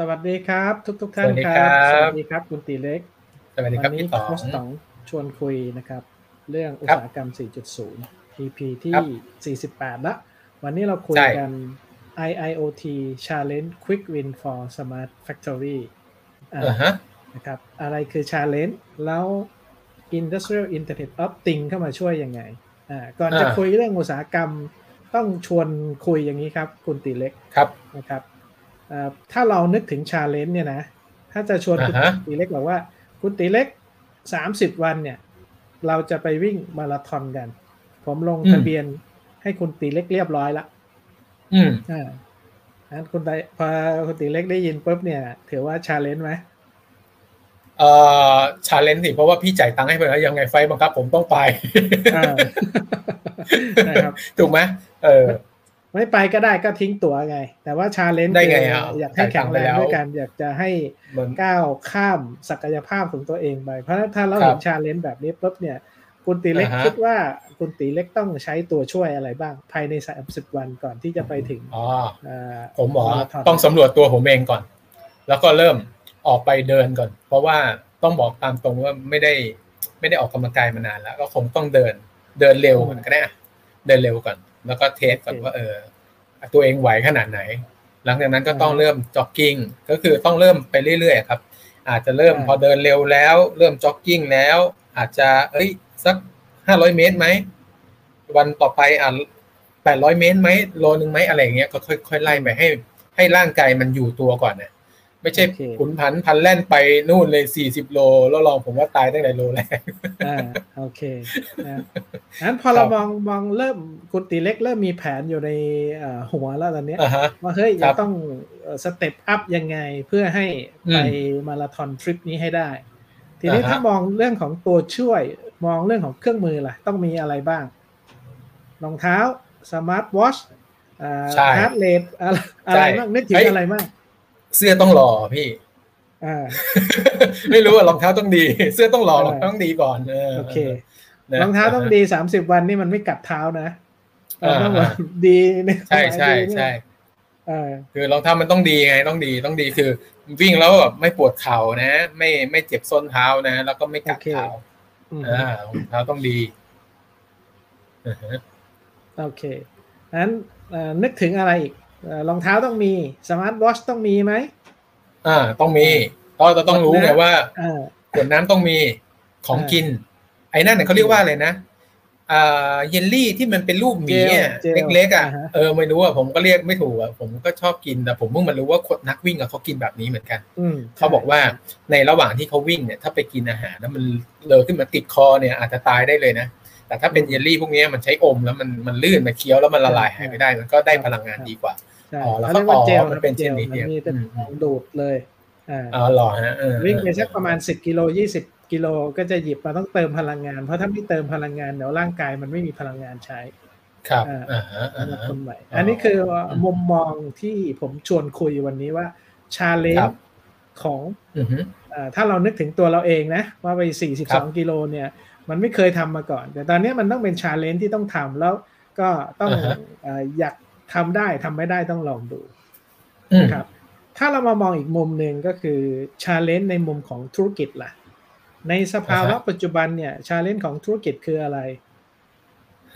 สวัสดีครับ ทุกทุกท่านสวัสดีคครัรับบสวัสดีครับคุณตีเล็กสวัสดีครับวันี้พี่ต๋องโค้ชต๋องชวนคุยนะครับ เรื่องอุตสาหกรรม 4.0 EP ทีครับ่48 ละ วันนี้เราคุยใช่กัน IIoT Challenge Quick Win for Smart Factory อ่าอ่าฮะนะครับอะไรคือ Challenge แล้ว Industrial Internet of Things เข้ามาช่วยยังไงอ่าก่อนจะอ่าคุยเรื่องอุตสาหกรรมต้องชวนคุยอย่างนี้ครับ คุณตีเล็กครับนะครับเอ่อ ถ้าเรานึกถึง challenge เนี่ยนะ ถ้าจะชวนคุณอ่าฮะตีเล็กบอกว่า คุณตีเล็กสามสิบวันเนี่ย เราจะไปวิ่งมาราธอนกัน ผมลงทะเบียนให้คุณตีเล็กเรียบร้อยละอืมอ่านั้นคุณไดพอคุณตีเล็กได้ยินปุ๊บเนี่ย ถือว่า challenge ไหมเอ่อ challenge สิเพราะว่าพี่จ่ายตังค์ให้ไปแล้วยังไงไฟต์บังคับ ผมต้องไปอ่านะครับถูกไหมเออ ไม่ไปก็ได้ก็ทิ้งตั๋วไง แต่ว่า challenge ได้ไงอะอยากให้แข็งแรงจ่ายตังค์ไปแล้วด้วยกัน อยากจะให้เหมือนก้าวข้ามศักยภาพของตัวเองไป เพราะถ้าเราครับเห็น challenge แบบนี้ปุ๊บเนี่ย คุณตีเล็กอ่าฮะคิดว่าคุณตีเล็กต้องใช้ตัวช่วยอะไรบ้าง ภายในสามสิบวันก่อนที่จะไปถึงอ๋อเอ่อผมบอกมาราธอนต้องสำรวจตัวผมเองก่อน แล้วก็เริ่มออกไปเดินก่อน เพราะว่าต้องบอกตามตรงว่าไม่ได้ไม่ได้ออกกำลังกายมานานแล้ว ก็คงต้องเดินเดินเร็วก่อนก็ได้อะเดินเร็วก่อน แล้วก็ test ก่อนว่าเออตัวเองไหวขนาดไหน หลังจากนั้นก็ต้องเริ่มจ็อกกิ้งก็คือต้องเริ่มไปเรื่อยๆครับ อาจจะเริ่มพอเดินเร็วแล้ว เริ่มจ็อกกิ้งแล้ว อาจจะเอ้ยสักห้าร้อยเมตรไหมวันต่อไปอะแปดร้อยเมตรไหมโลนึงไหมอะไรอย่างเงี้ยก็ค่อยๆไล่ไปให้ ให้ร่างกายมันอยู่ตัวก่อนนะ ไม่ใช่ขุนพันพันแล่นไปนู่นเลยสี่สิบโล แล้วลองผมว่าตายตั้งแต่โลแรกอ่าโอเคนะนั้นพอเรามองมองเริ่มคุณตีเล็กเริ่มมีแผนอยู่ในเอ่อหัวแล้วตอนเนี้ยอ่าฮะว่าเฮ้ยครัจะบต้องสเต็ปอัพยังไงเพื่อให้อืมไปมาราธอนทริปนี้ให้ได้ ทีนี้อ่าฮะถ้ามองเรื่องของตัวช่วย มองเรื่องของเครื่องมือล่ะ ต้องมีอะไรบ้างรองเท้าสมาร์ทวอชใช่ heart rate อะไรอะไรบ้างนึกถึงเฮ้ยอะไรบ้าง เสื้อต้องหล่อพี่อ่าไม่รู้ว่ารองเท้าต้องดี เสื้อต้องหล่อเออรองเท้าต้องดีก่อนเออโอเคนะรองเท้าต้องดีสามสิบวันนี่มันไม่กัดเท้านะอ่ามันต้องแบบดีในความใช่หมายใช่ดีเนี่ยใช่เออคือรองเท้ามันต้องดีไงต้องดีต้องดีคือ วิ่งแล้วแบบไม่ปวดเข่านะ ไม่ไม่เจ็บส้นเท้านะ แล้วก็ไม่กัดเท้าอืมอ่ารองเท้าต้องดีอ่าฮะโอเคนั้นเอ่อนึกถึงอะไรอีกเอ่อ รองเท้าต้องมีสมาร์ทวอชต้องมีไหมอ่า ต้องมีก็จะต้องรู้ไงว่าอ่าขวดน้ำต้องมีของกิน ไอ้นั่นเน่ยเขาเรียกว่าอะไรนะอ่าเยลลี่ที่มันเป็นรูปหมีอะเจลเจลเล็กๆอะอ่าฮะเออไม่รู้อะผมก็เรียกไม่ถูกอะผมก็ชอบกินแต่ผมเพิ่งมารู้ว่าคนนักวิ่งอะเขากินแบบนี้เหมือนกันอืมเขาบอกว่าในระหว่างที่เขาวิ่งเนี่ย ถ้าไปกินอาหารแล้วมันเลอะขึ้นมาติดคอเนี่ยอาจจะตายได้เลยนะ แต่ถ้าเป็นเยลลี่พวกเนี้ยมันใช้อมแล้วมันมันลื่นมาเคี้ยวแล้วมันละลายหายไปได้ มันก็ได้พลังงานดีกว่าใช่อ๋อแล้วเขาเรียกว่าก็เจลอ๋อมันเป็นเจลชนิดมันเดียวมีเป็นอืมของดูดเลยอ่าอ๋อหรอฮะเออวิ่งไปสักประมาณสิบกิโลยี่สิบกิโลก็จะหยิบมาต้องเติมพลังงาน เพราะถ้าไม่เติมพลังงานเดี๋ยวร่างกายมันไม่มีพลังงานใช้ ครับอ่าอ่าฮะอ่าสำหรับฮะคนใหม่อ๋ออัอันนี้คือมุมมองที่ผมชวนคุยวันนี้ว่า challenge ครับของอือฮึเอ่อถ้าเรานึกถึงตัวเราเองนะ ว่าไปครับ42 กิโลเนี่ย มันไม่เคยทำมาก่อน แต่ตอนนี้มันต้องเป็น challenge ที่ต้องทำแล้วก็ต้องอ่าฮะเอ่ออยากทำได้ทำไม่ได้ต้องลองดูอืมนะครับ ถ้าเรามามองอีกมุมหนึ่งก็คือ challenge ในมุมของธุรกิจล่ะ ในสภาวะอ่าฮะปัจจุบันเนี่ย challenge ของธุรกิจคืออะไร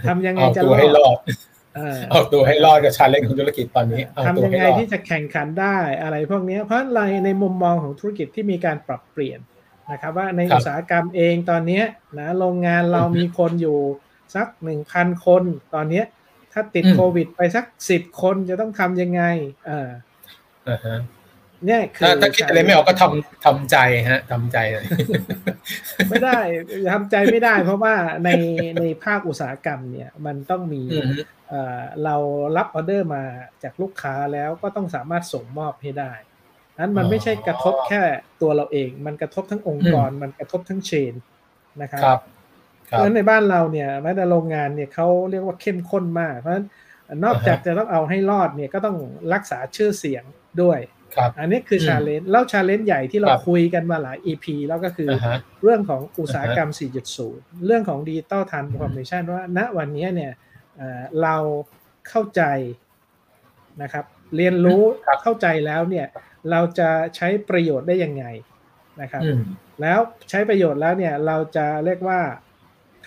ทำยังไงเอาจะตัวให้รอดเออเอาตัวให้รอดกับชาเลนจ์ของธุรกิจตอนนี้เอาตัวทำยังให้ไงรอดที่จะแข่งขันได้อะไรพวกเนี้ยเพราะอะไรในมุมมองของธุรกิจที่มีการปรับเปลี่ยน นะครับว่าในครับอุตสาหกรรมเองตอนเนี้ยนะโรงงานเราอือฮึมีคนอยู่สักหนึ่งพันคนตอนเนี้ยถ้าติดอืมโควิดไปสักสิบคนจะต้องทำยังไงเอออ่าฮะเนี่ยคือถ้าถ้าคิดอะไรไม่ออกก็ทำทำใจฮะทำใจเลยไม่ได้ทำใจไม่ได้ เพราะว่าในในภาคอุตสาหกรรมเนี่ยมันต้องมีอือฮึเอ่อเรารับออเดอร์มาจากลูกค้าแล้วก็ต้องสามารถส่งมอบให้ได้ นั้นมันอ๋อไม่ใช่กระทบแค่ตัวเราเอง มันกระทบทั้งองค์กร มันกระทบทั้งเชนนะครับครับคเพรับราะฉะนั้นในบ้านเราเนี่ยแม้แต่โรงงานเนี่ยเขาเรียกว่าเข้มข้นมาก เพราะฉะนั้นนอกจากจะต้องเอาให้รอดเนี่ยก็ต้องรักษาชื่อเสียงด้วยครับอันนี้คืออืม challenge แล้ว challenge ใหญ่ที่เราครับคุยกันมาหลาย EP แล้วก็คือออ่าฮะเรื่องของอุตสาหกรรม 4.0 เรื่องของ digital transformation ว่าณวันนี้เนี่ยเอ่อเราเข้าใจนะครับ เรียนรู้ครับเข้าใจแล้วเนี่ย เราจะใช้ประโยชน์ได้ยังไงนะครับอืมแล้วใช้ประโยชน์แล้วเนี่ยเราจะเรียกว่า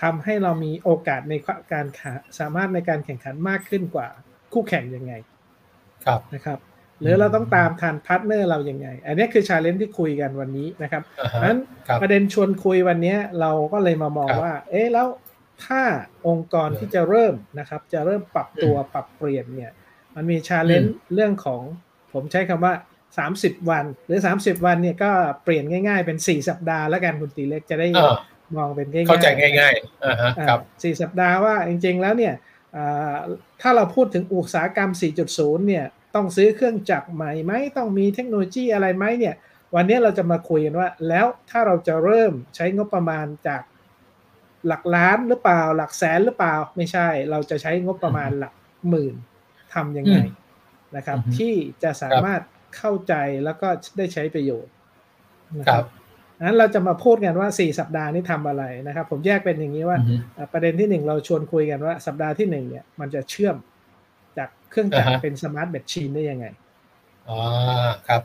ทำให้เรามีโอกาสในการขาสามารถในการแข่งขันมากขึ้นกว่าคู่แข่งยังไง ครับนะครับ หรือเราต้องตามทัน partner เรายังไง อันนี้คือ challenge ที่คุยกันวันนี้นะครับอ่าฮะนั้นครับประเด็นชวนคุยวันนี้เราก็เลยมามองครับว่า เอ๊ะแล้วถ้าองค์กรที่จะเริ่มนะครับ จะเริ่มปรับตัวปรับเปลี่ยนเนี่ย มันมี challenge เรื่องของผมใช้คำว่า 30 วัน หรือ 30 วันเนี่ยก็เปลี่ยนง่ายๆเป็น 4 สัปดาห์แล้วกันคุณตีเล็กจะได้อ่ามองเป็นง่ายๆเข้าใจง่ายๆอ่าฮะอ่าครับสี่สัปดาห์ว่าจริงๆแล้วเนี่ยอ่าถ้าเราพูดถึงอุตสาหกรรม 4.0 เนี่ยต้องซื้อเครื่องจักรใหม่ไหมต้องมีเทคโนโลยีอะไรไหมเนี่ยวันนี้เราจะมาคุยกันว่า แล้วถ้าเราจะเริ่มใช้งบประมาณจากหลักล้านหรือเปล่า หลักแสนหรือเปล่าไม่ใช่ เราจะใช้งบประมาณหลักหมื่นทำยังไงอืมนะครับอือฮึที่จะสามารถ เข้าใจแล้วก็ได้ใช้ประโยชน์นะคครัรับบนั้นเราจะมาพูดกันว่า 4 สัปดาห์นี้ทำอะไรนะครับ ผมแยกเป็นอย่างนี้ว่าอือฮึอะประเด็นที่หนึ่งเราชวนคุยกันว่าสัปดาห์ที่หนึ่งเนี่ยมันจะเชื่อมจากเครื่องจักรอ่าฮะเป็นสมาร์ทแบตชีนได้ยังไงอ่าครับ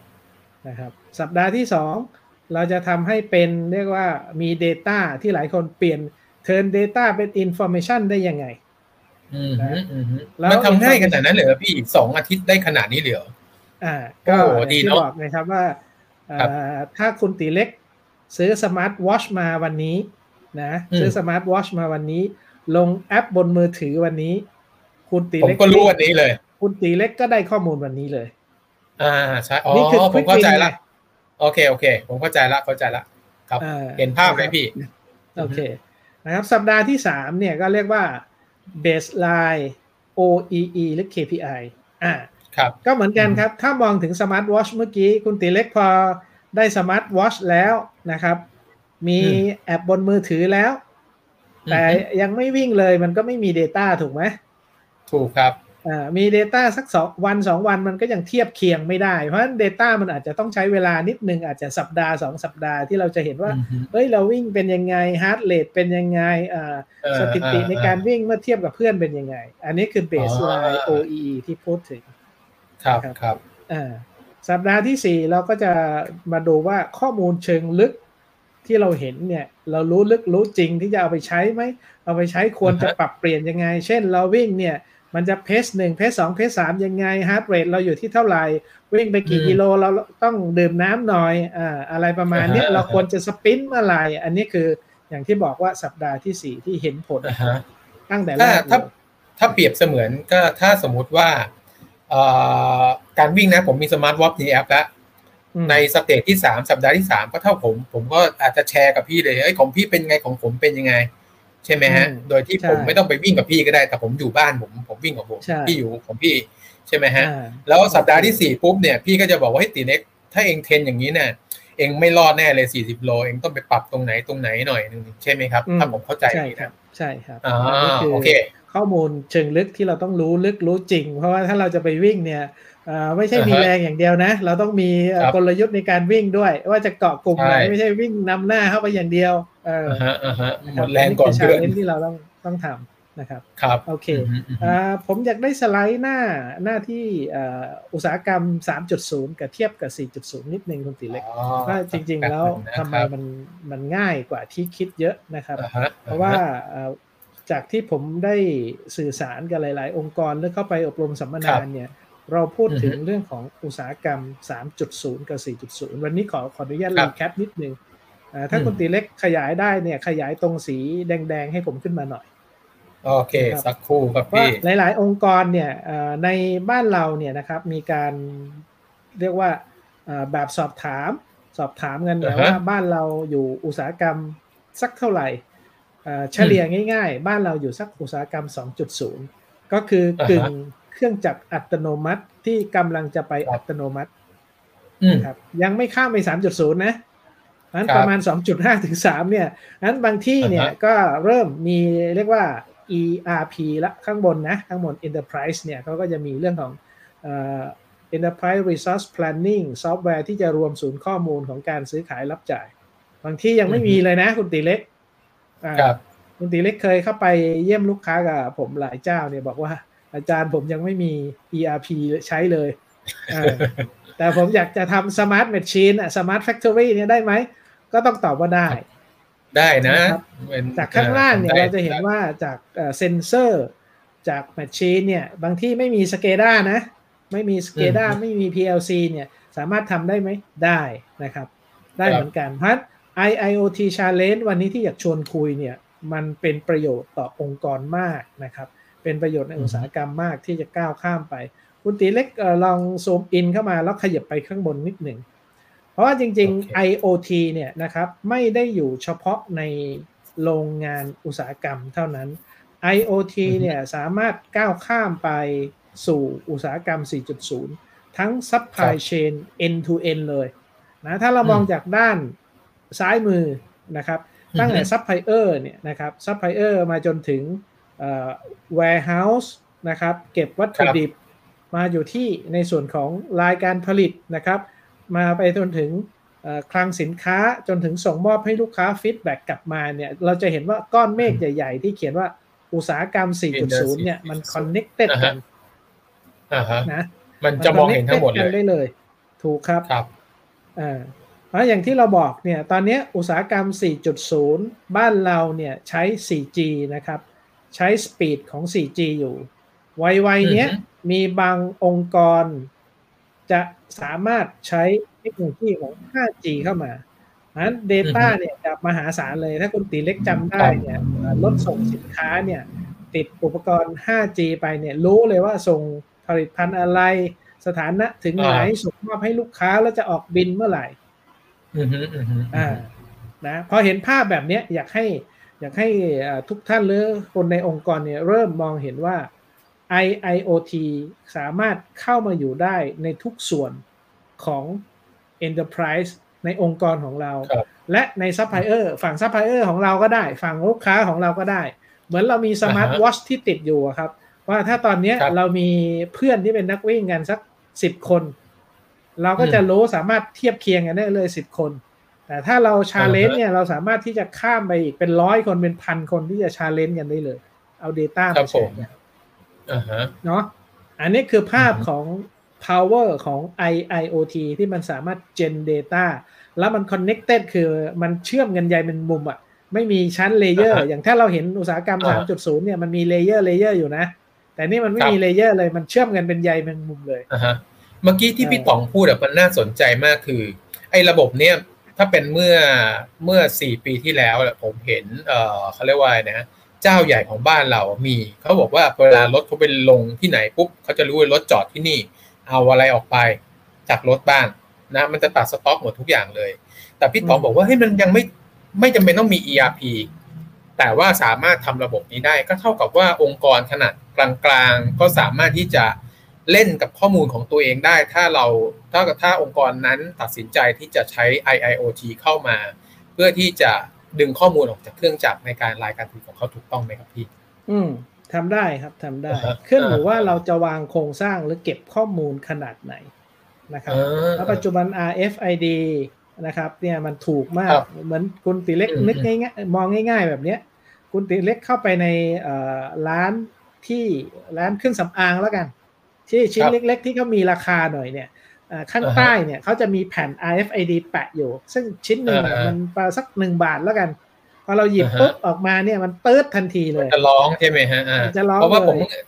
นะครับ สัปดาห์ที่สองเราจะทำให้เป็นเรียกว่ามี Data ที่หลายคนเปลี่ยน turn data เป็น information ได้ยังไง อืมฮึอืมฮึแล้วมันทำง่ายขนาดนั้นเลยเหรอพี่สองอาทิตย์ได้ขนาดนี้เลยเหรอ อ่าก็โอ้โหอย่างดีที่เนอะบอกนะครับว่าอ่าครับถ้าคุณตีเล็กซื้อสมาวันนี้นะอืมซื้อสมาร์ทวอชมาวันนี้ ลงแอปบนมือถือวันนี้ คุณตีผมเล็กก็รู้วันนี้เลย คุณตีเล็กก็ได้ข้อมูลวันนี้เลย อ่าใช่อ๋อนี่คือผม quick เข้าใจ win ละไงโอเคโอเค ผมเข้าใจละเข้าใจละครับอ่าเห็นภาพไหมพี่ โอเคนะครับ สัปดาห์ที่สามเนี่ยก็เรียกว่า baseline OEE หรือ KPI อ่า ครับก็เหมือนกันครับ ถ้ามองถึงสมาร์ทวอชเมื่อกี้ คุณตีเล็กพอได้สมาร์ทวอชแล้วนะครับ มีอืมแอปบนมือถือแล้ว แต่ยังไม่วิ่งเลยมันก็ไม่มี Data ถูกไหมถูกครับอ่ามี Data สักสองวันสองวันมันก็ยังเทียบเคียงไม่ได้ เพราะฉะนั้น Data มันอาจจะต้องใช้เวลานิดนึงอาจจะสัปดาห์สองสัปดาห์ที่เราจะเห็นว่าอืมฮึเฮ้ยเราวิ่งเป็นยังไงheart rate เป็นยังไงอ่าเออสถิติเออในการวิ่งเมื่อเทียบกับเพื่อนเป็นยังไง อันนี้คือ baseline อ๋อ OEE ที่พูดถึง ครับครับครับอ่าสัปดาห์ที่4เราก็จะมาดูว่าข้อมูลเชิงลึกที่เราเห็นเนี่ย เรารู้ลึกรู้จริงที่จะเอาไปใช้ไหมเอาไปใช้ควรจะอ่าฮะปรับเปลี่ยนยังไง เช่นเราวิ่งเนี่ย มันจะ pace หนึ่ง pace สอง pace สามยังไง heart rate เราอยู่ที่เท่าไหร่วิ่งไปกี่กิโลเราต้องดื่มน้ำหน่อยอ่าอะไรประมาณเนี้ยเราควรจะ sprint เมื่อไหร่อันนี้คืออย่างที่บอกว่าสัปดาห์ที่4ที่เห็นผลอ่าฮะตั้งแต่แรกเลยถ้าถ้าถ้าเปรียบเสมือนก็ถ้าสมมุติว่าเอ่อ การวิ่งนะผมมีสมาร์ทวอทในแอปแล้วอืมใน stage ที่สามสัปดาห์ที่สามก็เท่าผม ผมก็อาจจะแชร์กับพี่เลยเอ้ยของพี่เป็นไงของผมเป็นยังไง ใช่ไหมฮะอืมโดยที่ใช่ผมไม่ต้องไปวิ่งกับพี่ก็ได้ แต่ผมอยู่บ้านผมผมวิ่งของผมใช่พี่อยู่ของพี่ใช่ไหมฮะอ่าแล้วสัปดาห์ที่สี่ปุ๊บเนี่ยพี่ก็จะบอกว่าเฮ้ยตีเล็กถ้าเองเทรนอย่างนี้เนี่ยเองไม่รอดแน่เลยสี่สิบโล เองต้องไปปรับตรงไหนตรงไหนหน่อยนึงใช่ไหมครับอืมถ้าผมเข้าใจใช่ดีครันะบใช่ครับอ่าอันนี้คือโอเค ข้อมูลเชิงลึกที่เราต้องรู้ลึกรู้จริง เพราะว่าถ้าเราจะไปวิ่งเนี่ยเอ่อไม่ใช่มีอ่าฮะแรงอย่างเดียวนะ เราต้องมีเอ่อครับกลยุทธ์ในการวิ่งด้วย ว่าจะเกาะกลุ่มไหนใช่ไม่ใช่วิ่งนำหน้าเข้าไปอย่างเดียวเอออ่าฮะอ่าฮะนะหคมบดแรงก่อนชาเพื่อนเลนที่เราต้องต้องทำนะครับครับโอเคอืมอืมอืมอ่าผมอยากได้สไลด์หน้าหน้าที่เอ่ออุตสาหกรรม 3.0 กับเทียบกับ 4.0 นิดนึงคุณติเล็กอ๋อว่าจริง ๆ แล้วป๊บนึงนะทำไมครับมันมันง่ายกว่าที่คิดเยอะนะครับอ่าฮะเพราะว่าเอ่อ จากที่ผมได้สื่อสารกับหลาย ๆ องค์กรหรือเข้าไปอบรมสัมมนาเนี่ยเราพูดถึงอือฮึเรื่องของอุตสาหกรรม 3.0 กับ 4.0 วันนี้ขอขออนุญาตครัรีบแคปนิดนึงอ่าถ้าอืมคุณตีเล็กขยายได้เนี่ยขยายตรงสีแดง ๆ ให้ผมขึ้นมาหน่อย โอเค สักครู่ครับว่าพี่หลาย ๆ องค์กรเนี่ยเอ่อในบ้านเราเนี่ยนะครับมีการเรียกว่าเอ่อแบบสอบถาม สอบถามกันเนี่ยอ่าฮะว่าบ้านเราอยู่อุตสาหกรรมสักเท่าไหร่ เอ่อเฉลี่ยง่ายๆ บ้านเราอยู่สักอุตสาหกรรม 2.0 ก็คืออาฮะกึ่งเครื่องจักรอัตโนมัติที่กำลังจะไปครับอัตโนมัติอืมนะครับยังไม่ข้ามไป 3.0 นะนั้นครับประมาณ 2.5 ถึง 3 เนี่ยนั้นบางที่เนี่ยอ่าฮะก็เริ่มมีเรียกว่า ERP ละข้างบนนะ ข้างบน Enterprise เนี่ยเขาก็จะมีเรื่องของเอ่อ Enterprise Resource Planning ซอฟต์แวร์ที่จะรวมศูนย์ข้อมูลของการซื้อขายรับจ่าย บางที่ยังไม่มีเลยนะ คุณตีเล็กอ่า ครับคุณตีเล็กเคยเข้าไปเยี่ยมลูกค้ากับผมหลายเจ้าเนี่ยบอกว่า อาจารย์ผมยังไม่มี ERP ใช้เลยอ่าแต่ผมอยากจะทำ smart machine อะ smart factory เนี่ยได้ไหม ก็ต้องตอบว่าได้ ได้นะนะครับเป็นจากข้างล่างเนี่ยได้เราจะเห็นว่าจากเซนเซอร์จาก machine เนี่ย บางที่ไม่มี SCADA นะ ไม่มี SCADA ไม่มี PLC เนี่ย สามารถทำได้ไหมได้นะครับ ได้เหมือนกันเพราะ IIoT Challenge วันนี้ที่อยากชวนคุยเนี่ยมันเป็นประโยชน์ต่อองค์กรมากนะครับ เป็นประโยชน์ในอุตสาหกรรมมากที่จะก้าวข้ามไป คุณตีเล็กเอ่อลอง zoom in เข้ามาแล้วขยับไปข้างบนนิดหนึ่ง เพราะว่าจริงโอเคๆ IoT เนี่ยนะครับไม่ได้อยู่เฉพาะในโรงงานอุตสาหกรรมเท่านั้น IoT เนี่ยสามารถก้าวข้ามไปสู่อุตสาหกรรม 4.0 ทั้ง supply chain end to end เลยนะถ้าเรามองจากด้าน ซ้ายมือนะครับตั้งแต่ซัพพลายเออร์เนี่ยนะครับซัพพลายเออร์มาจนถึงเอ่อ warehouse นะครับเก็บวัตถุดิบมาอยู่ที่ในส่วนของรายการผลิตนะครับมาไปจนถึงเอ่อคลังสินค้าจนถึงส่งมอบให้ลูกค้าฟีดแบ็กกลับมาเนี่ยเราจะเห็นว่าก้อนเมฆใหญ่ ๆ ที่เขียนว่าอุตสาหกรรม 4.0 เนี่ยมัน connected กันอ่าฮะนะมันจะมองเห็นทั้งหมด connected เลกันยได้เลย ถูกครับครับอ่า เพราะอย่างที่เราบอกเนี่ยตอนนี้อุตสาหกรรม 4.0 บ้านเราเนี่ยใช้ 4G นะครับ ใช้สปีดของ 4G อยู่วัยๆเนี้ยอือฮึมีบางองค์กร จะสามารถใช้เทคโนโลยีของ 5G เข้ามานั้น Data เนี่ยจะมหาศาลเลย ถ้าคุณตีเล็กจำได้เนี่ยรถส่งสินค้าเนี่ยติดอุปกรณ์ 5G ไปเนี่ยรู้เลยว่าส่งผลิตภัณฑ์อะไร สถานะถึงไหนอ่าส่งมอบให้ลูกค้าแล้วจะออกบินเมื่อไหร่ อือฮึอือฮึอ่านะพอเห็นภาพแบบเนี้ยอยากให้อยากให้อ่าทุกท่านหรือคนในองค์กรเนี่ยเริ่มมองเห็นว่า IIoT สามารถเข้ามาอยู่ได้ในทุกส่วนของ Enterprise ในองค์กรของเราครับและในซัพพลายเออร์ฝั่งซัพพลายเออร์ของเราก็ได้ ฝั่งลูกค้าของเราก็ได้ เหมือนเรามี smart อ่าฮะ watch ที่ติดอยู่อะครับ ว่าถ้าตอนเนี้ยครับเรามีเพื่อนที่เป็นนักวิ่งกันสักสิบคน เราก็จะรู้สามารถเทียบเคียงกันได้เลยสิบคน แต่ถ้าเรา challenge อ่าฮะเนี่ยเราสามารถที่จะข้ามไปอีกเป็นร้อยคนเป็นพันคนที่จะ challenge กันได้เลย เอา Data ครัมาบแชร์กันอ่าฮะเนาะอันนี้คือภาพอือฮึของ power ของ IIoT ที่มันสามารถ gen data แล้วมัน connected คือมันเชื่อมกันใยแมงมุมอะไม่มีชั้น layer อย่างถ้าเราเห็นอุตสาหกรรมอ่า3.0 เนี่ยมันมี layer layer อยู่นะ แต่นี่มันไม่ครับมี layer เลยมันเชื่อมกันเป็นใยแมงมุมเลยอ่าฮะ เมื่อกี้ที่พี่ต๋องพูดอะมันน่าสนใจมากคือ ไอ้ระบบเนี้ยถ้าเป็นเมื่อเมื่อสี่ปีที่แล้วอะผมเห็นเออเขาเรียกว่าไงนะเจ้าใหญ่ของบ้านเรามีเขาบอกว่าเวลารถเขาไปลงที่ไหนปุ๊บเขาจะรู้ว่ารถจอดที่นี่ เอาอะไรออกไปจากรถบ้านนะ มันจะตัดสต็อกหมดทุกอย่างเลย แต่พี่ต๋องอืมบอกว่าเฮ้ยมันยังไม่ไม่จำเป็นต้องมี ERP แต่ว่าสามารถทำระบบนี้ได้ ก็เท่ากับว่าองค์กรขนาดกลางๆ ก็สามารถที่จะ เล่นกับข้อมูลของตัวเองได้ ถ้าเราถ้าถ้าองค์กรนั้นตัดสินใจที่จะใช้ IIoT เข้ามา เพื่อที่จะดึงข้อมูลออกจากเครื่องจักรในการรายการผลิตของเขาถูกต้องไหมครับพี่ อืมทำได้ครับทำได้อ่าฮะขึ้นอยู่อ่าว่าเราจะวางโครงสร้างหรือเก็บข้อมูลขนาดไหนนะครับอ่าแล้วปัจจุบัน RFID นะครับเนี่ยมันถูกมากครับเหมือนคุณติเล็กอืมนึกง่ายๆมองง่าย ๆ แบบเนี้ยคุณติเล็กเข้าไปในเอ่อร้านที่ร้านเครื่องสำอางแล้วกัน ที่ชิ้นครับเล็ก ๆ ที่เขามีราคาหน่อยเนี่ยเอ่อข้างอ่าฮะใต้เนี่ยเขาจะมีแผ่น RFID แปะอยู่ ซึ่งชิ้นหนึ่งเนี่ยอ่าฮะมันประมาณสักหนึ่งบาทแล้วกันพอเราหยิบอ่าฮะปุ๊บออกมาเนี่ยมันเติร์ดทันทีเลยจะร้องใช่ไหมฮะอ่าจะร้องเพราะว่าผมเลย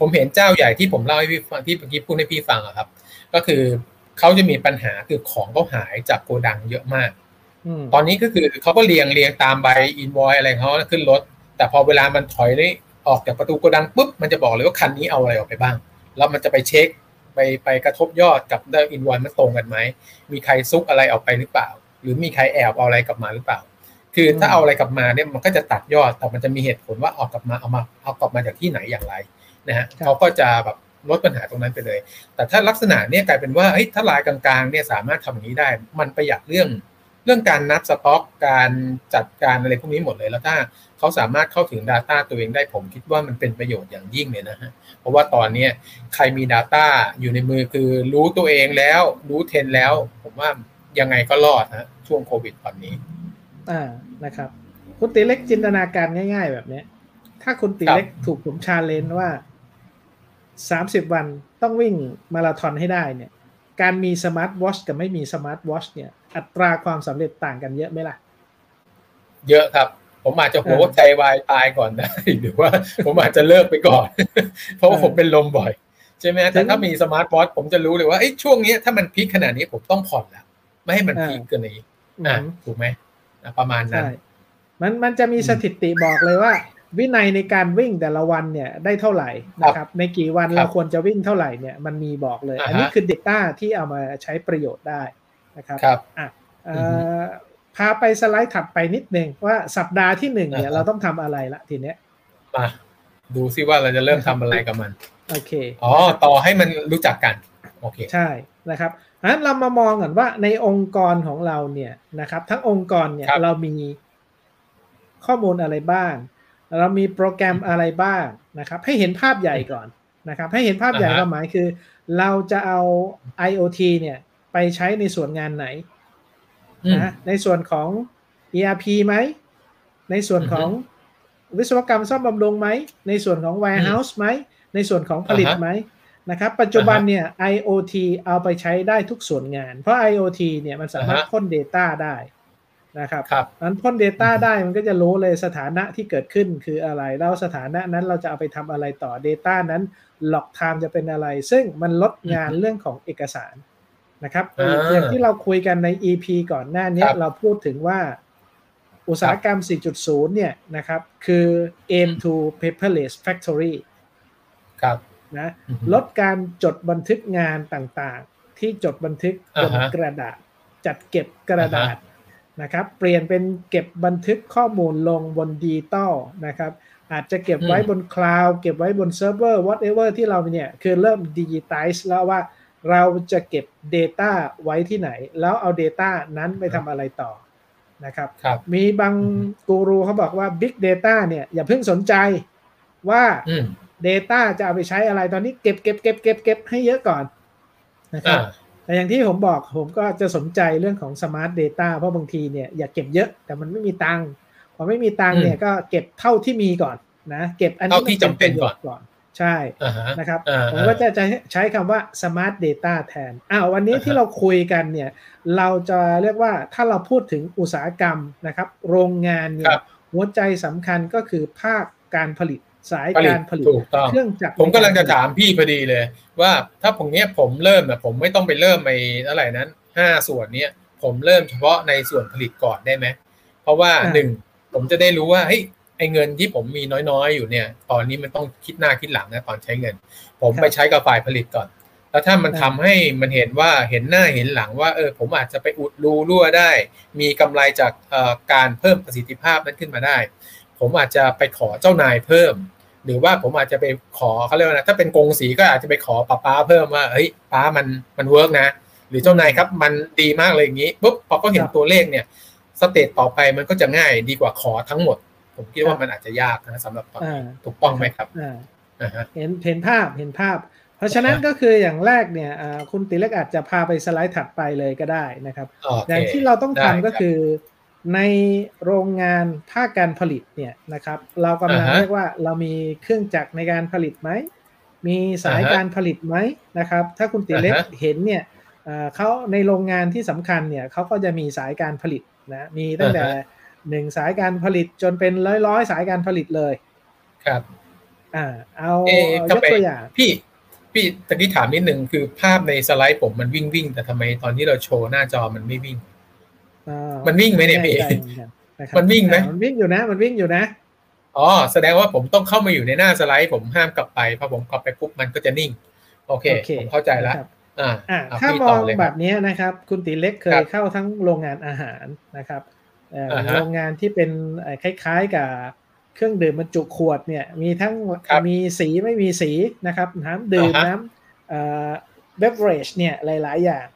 ผมเห็นเจ้าใหญ่ที่ผมเล่าให้พี่ฟังที่เมื่อกี้พูดให้พี่ฟังอะครับ ก็คือเขาจะมีปัญหาคือของเขาหายจากโกดังเยอะมากอืมตอนนี้ก็คือเขาก็เรียงเรียงตามใบอินวอยอะไรของเขาขึ้นรถ แต่พอเวลามันถอยได้ออกจากประตูโกดังปุ๊บมันจะบอกเลยว่าคันนี้เอาอะไรออกไปบ้าง แล้วมันจะไปเช็คไปไปกระทบยอดกับ data invoice มันตรงกันไหม มีใครซุกอะไรออกไปหรือเปล่า หรือมีใครแอบเอาอะไรกลับมาหรือเปล่า คือถ้าเอาอะไรกลับมาเนี่ยมันก็จะตัดยอด แต่มันจะมีเหตุผลว่าเอากลับมาเอามาเอากลับมาจากที่ไหนอย่างไรนะฮะเขาก็จะแบบลดปัญหาตรงนั้นไปเลย แต่ถ้าลักษณะเนี่ยกลายเป็นว่าเฮ้ยถ้าลายกลางๆเนี่ยสามารถทำอย่างนี้ได้ มันประหยัดเรื่อง เรื่องการนับสต็อกการจัดการอะไรพวกนี้หมดเลยแล้วถ้าเขาสามารถเข้าถึง Data ตัวเองได้ผมคิดว่ามันเป็นประโยชน์อย่างยิ่งเลยนะฮะเพราะว่าตอนเนี้ยใครมี Data อยู่ในมือคือรู้ตัวเองแล้ว รู้เทรนด์แล้ว ผมว่ายังไงก็รอดนะช่วงโควิดตอนนี้อ่านะครับ คุณตีเล็กจินตนาการง่าย ๆ แบบเนี้ยถ้าคุณตีเล็กถูกผม challenge ว่าสามสิบวันต้องวิ่งมาราธอนให้ได้เนี่ย การมี smart watch กับไม่มี smart watch เนี่ย อัตราความสำเร็จต่างกันเยอะไหมล่ะ เยอะครับ ผมอาจจะหัวใจวายตายก่อนได้หรือว่าผมอาจจะเลิกไปก่อน เพราะว่าผมเป็นลมบ่อยใช่ไหมแต่ถ้ามี smart watch ผมจะรู้เลยว่าช่วงนี้ถ้ามัน peak ขนาดนี้ผมต้องผ่อนแล้ว ไม่ให้มันพีคเกินนี้อ่าถูกไหมประมาณนั้นมันมันจะมีสถิติบอกเลยว่า วินัยในการวิ่งแต่ละวันเนี่ยได้เท่าไหร่นะครับ ในกี่วันเราควรจะวิ่งเท่าไหร่เนี่ยมันมีบอกเลย อันนี้คือ Data ที่เอามาใช้ประโยชน์ได้ นะครับครับอะพาไปสไลด์ถัดไปนิดนึงว่าสัปดาห์ที่หนึ่งเนี่ยเราต้องทำอะไรละทีเนี้ยมาดูซิว่าเราจะเริ่มทำอะไรกับมันโอเคอ๋อต่อให้มันรู้จักกันโอเคใช่นะครับงั้นเรามามองก่อนว่าในองค์กรของเราเนี่ยนะครับ ทั้งองค์กรเนี่ยเรามีข้อมูลอะไรบ้าง เรามีโปรแกรมอะไรบ้างนะครับ ให้เห็นภาพใหญ่ก่อนนะครับ ให้เห็นภาพใหญ่ความหมายคือ เราจะเอา IoT เนี่ย ไปใช้ในส่วนงานไหนนะในส่วนของ ERP ไหม ในส่วนของวิศวกรรมซ่อมบำรุงไหม ในส่วนของ warehouse ไหม ในส่วนของผลิตไหมนะครับ ปัจจุบันเนี่ย IoT เอาไปใช้ได้ทุกส่วนงาน เพราะ IoT เนี่ยมันสามารถพ่น Data ได้นะครับครับนั้นพ่น Data ได้มันก็จะรู้เลยสถานะที่เกิดขึ้นคืออะไรแล้วสถานะนั้นเราจะเอาไปทำอะไรต่อ Data นั้นหลอกไทม์จะเป็นอะไร ซึ่งมันลดงานเรื่องของเอกสาร นะครับอย่างที่เราคุยกันใน EP ก่อนหน้านี้เราพูดถึงว่าอุตสาหกรรม 4.0 เนี่ยนะครับ คือ aim to paperless factory ครับนะลดการจดบันทึกงานต่างๆ ที่จดบันทึกบนกระดาษ จัดเก็บกระดาษนะครับ เปลี่ยนเป็นเก็บบันทึกข้อมูลลงบนดิจิตอลนะครับ อาจจะเก็บไว้บนคลาวด์เก็บไว้บนเซิร์ฟเวอร์ whatever ที่เราเนี่ย คือเริ่มดิจิทัลแล้วว่า เราจะเก็บ Data ไว้ที่ไหน แล้วเอา Data นั้นไปทำอะไรต่อนะครับรบมีบางกูรูเขาบอกว่า Big Data เนี่ยอย่าเพิ่งสนใจว่า Data จะเอาไปใช้อะไรตอนนี้เก็บเก็บเก็บเก็บเก็บให้เยอะก่อนนะครับแต่อย่างที่ผมบอกผมก็จะสนใจเรื่องของ Smart Data เพราะบางทีเนี่ยอยากเก็บเยอะแต่มันไม่มีตังค์พอไม่มีตังค์เนี่ยก็เก็บเท่าที่มีก่อนนะ เก็บอันที่จำเป็นก่อน ใช่นะครับผมก็จะใช้คำว่า smart data แทนอ้าววันนี้ที่เราคุยกันเนี่ย เราจะเรียกว่าถ้าเราพูดถึงอุตสาหกรรมนะครับ โรงงานเนี่ยหัวใจสำคัญก็คือภาคการผลิตสายการผลิตเครื่องจักรผมกำลังจะถามพี่พอดีเลย ว่าถ้าผมเนี้ยผมเริ่มแบบผมไม่ต้องไปเริ่มไปอะไรนั้นห้าส่วนเนี้ยผมเริ่มเฉพาะในส่วนผลิตก่อนได้ไหมเพราะว่าหนึ่งผมจะได้รู้ว่าเฮ้ยไอ้เงินที่ผมมีน้อยๆ อยู่เนี่ย ตอนนี้มันต้องคิดหน้าคิดหลังนะตอนใช้เงิน ผมไปใช้กับฝ่ายผลิตก่อน แล้วถ้ามันทำให้มันเห็นว่าเห็นหน้าเห็นหลังว่าเออผมอาจจะไปอุดรูรั่วได้ มีกำไรจากการเพิ่มประสิทธิภาพนั้นขึ้นมาได้ ผมอาจจะไปขอเจ้านายเพิ่ม หรือว่าผมอาจจะไปขอเขาเรียกว่านะถ้าเป็นกงสีก็อาจจะไปขอป๊าป๊าเพิ่มว่าเฮ้ยป๊ามันมัน work นะหรือเจ้านายครับมันดีมากเลยอย่างนี้ปุ๊บพอเขาเห็นตัวเลขเนี่ยสเตจต่อไปมันก็จะง่ายดีกว่าขอทั้งหมด ผมคิดว่ามันอาจจะยากนะสำหรับตอนนี้ถูกต้องไหมครับเห็นเห็นภาพเห็นภาพ เพราะฉะนั้นก็คืออย่างแรกเนี่ยคุณติเล็กอาจจะพาไปสไลด์ถัดไปเลยก็ได้นะครับอย่างที่เราต้องทำก็คือในโรงงานภาคการผลิตเนี่ยนะครับ เรากำลังเรียกว่าเรามีเครื่องจักรในการผลิตไหม มีสายการผลิตไหมนะครับ ถ้าคุณติเล็กเห็นเนี่ยเขาในโรงงานที่สำคัญเนี่ยเขาก็จะมีสายการผลิตนะมีตั้งแต่ หนึ่งสายการผลิตจนเป็นร้อยร้อยสายการผลิตเลย ครับ อ่า เอายกตัวอย่าง พี่ พี่ตะกี้ถามนิดหนึ่งคือภาพในสไลด์ผมมันวิ่งวิ่งแต่ทำไมตอนที่เราโชว์หน้าจอมันไม่วิ่งมันวิ่งไหมเนี่ยพี่มันวิ่งไหมมันวิ่งอยู่นะ มันวิ่งอยู่นะอ๋อแสดงว่าผมต้องเข้ามาอยู่ในหน้าสไลด์ ผมห้ามกลับไปพอผมกลับไปปุ๊บมันก็จะนิ่ง โอเคผมเข้าใจแล้วอ่าถ้ามองแบบนี้นะครับ คุณตีเล็กเคยเข้าทั้งโรงงานอาหารนะครับ โรงงานที่เป็นคล้ายๆกับเครื่องดื่มบรรจุขวดเนี่ยมีทั้งมีสีไม่มีสีนะครับน้ำดื่มน้ำ beverage เนี่ยหลาย ๆ อย่าง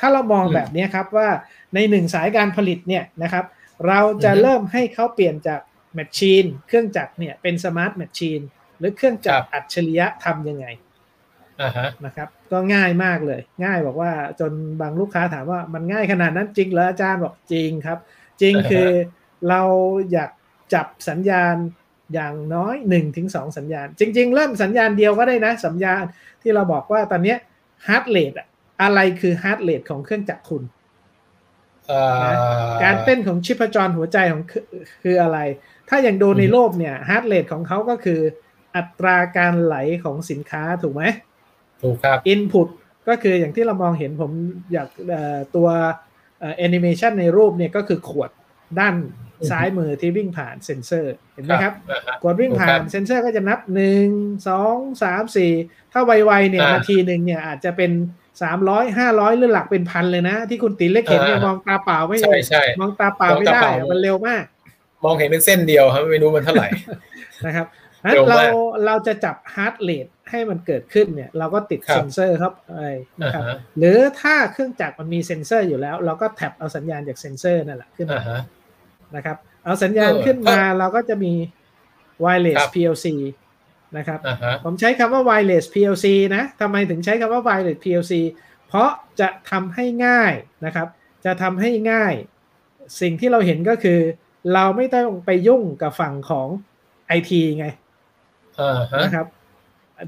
ถ้าเรามองแบบนี้ครับว่าในหนึ่งสายการผลิตเนี่ยนะครับเราจะเริ่มให้เขาเปลี่ยนจาก machine เครื่องจักรเนี่ยเป็น smart machineหรือเครื่องจักรอัจฉริยะทำยังไงนะครับก็ง่ายมากเลย ง่ายบอกว่าจนบางลูกค้าถามว่ามันง่ายขนาดนั้นจริงเหรออาจารย์บอกจริงครับ จริงคือเราอยากจับสัญญาณอย่างน้อย1นถึงสสัญญาณ จริง ๆ เริ่มสัญญาณเดียวก็ได้นะ สัญญาณที่เราบอกว่าตอนนี้ฮาร์ดเรทอะไรคือ heart rate ของเครื่องจักรคุณเอ่อการเต้นของชิพจรหัวใจของคือคืออะไร ถ้าอย่างโดในโลกเนี่ย heart rate ของเขาก็คืออัตราการไหลของสินค้าถูกไหมถูกครับ input ก็คืออย่างที่เรามองเห็นผมอยากเอ่อตัว แอนิเมชันในรูปเนี่ยก็คือขวดด้านซ้ายมือที่วิ่งผ่านเซ็นเซอร์เห็นไหมครับอ่าฮะขวดวิ่งผ่านครับเซ็นเซอร์ก็จะนับหนึ่งสองสามสี่ถ้าไวๆเนี่ยอ่านาทีหนึ่งเนี่ยอาจจะเป็นสามร้อยห้าร้อยหรือหลักเป็นพันเลยนะ ที่คุณตีเล็กเห็นเนี่ยอ่ามองตาเปล่าไม่ใช่ใช่มองตาเปล่าไม่มองตาได้เปล่าอะมันเร็วมาก มองเห็นเป็นเส้นเดียวครับไม่รู้มันเท่าไหร่นะครับงั้นเร็วเรามากเราจะจับ heart rate ให้มันเกิดขึ้นเนี่ยเราก็ติดครับเซ็นเซอร์ครับไอ้นะครับอ่าฮะหรือถ้าเครื่องจักรมันมีเซ็นเซอร์อยู่แล้ว เราก็ tap เอาสัญญาณจากเซ็นเซอร์นั่นแหละขึ้นมาอ่าฮะนะครับ เอาสัญญาณเออขึ้นมาเราก็จะมี wireless ครับ PLC นะครับอ่าฮะผมใช้คำว่า wireless PLC นะทำไมถึงใช้คำว่า wireless PLC เพราะจะทำให้ง่ายนะครับ จะทำให้ง่าย สิ่งที่เราเห็นก็คือ เราไม่ต้องไปยุ่งกับฝั่งของ IT ไงอ่าฮะนะครับ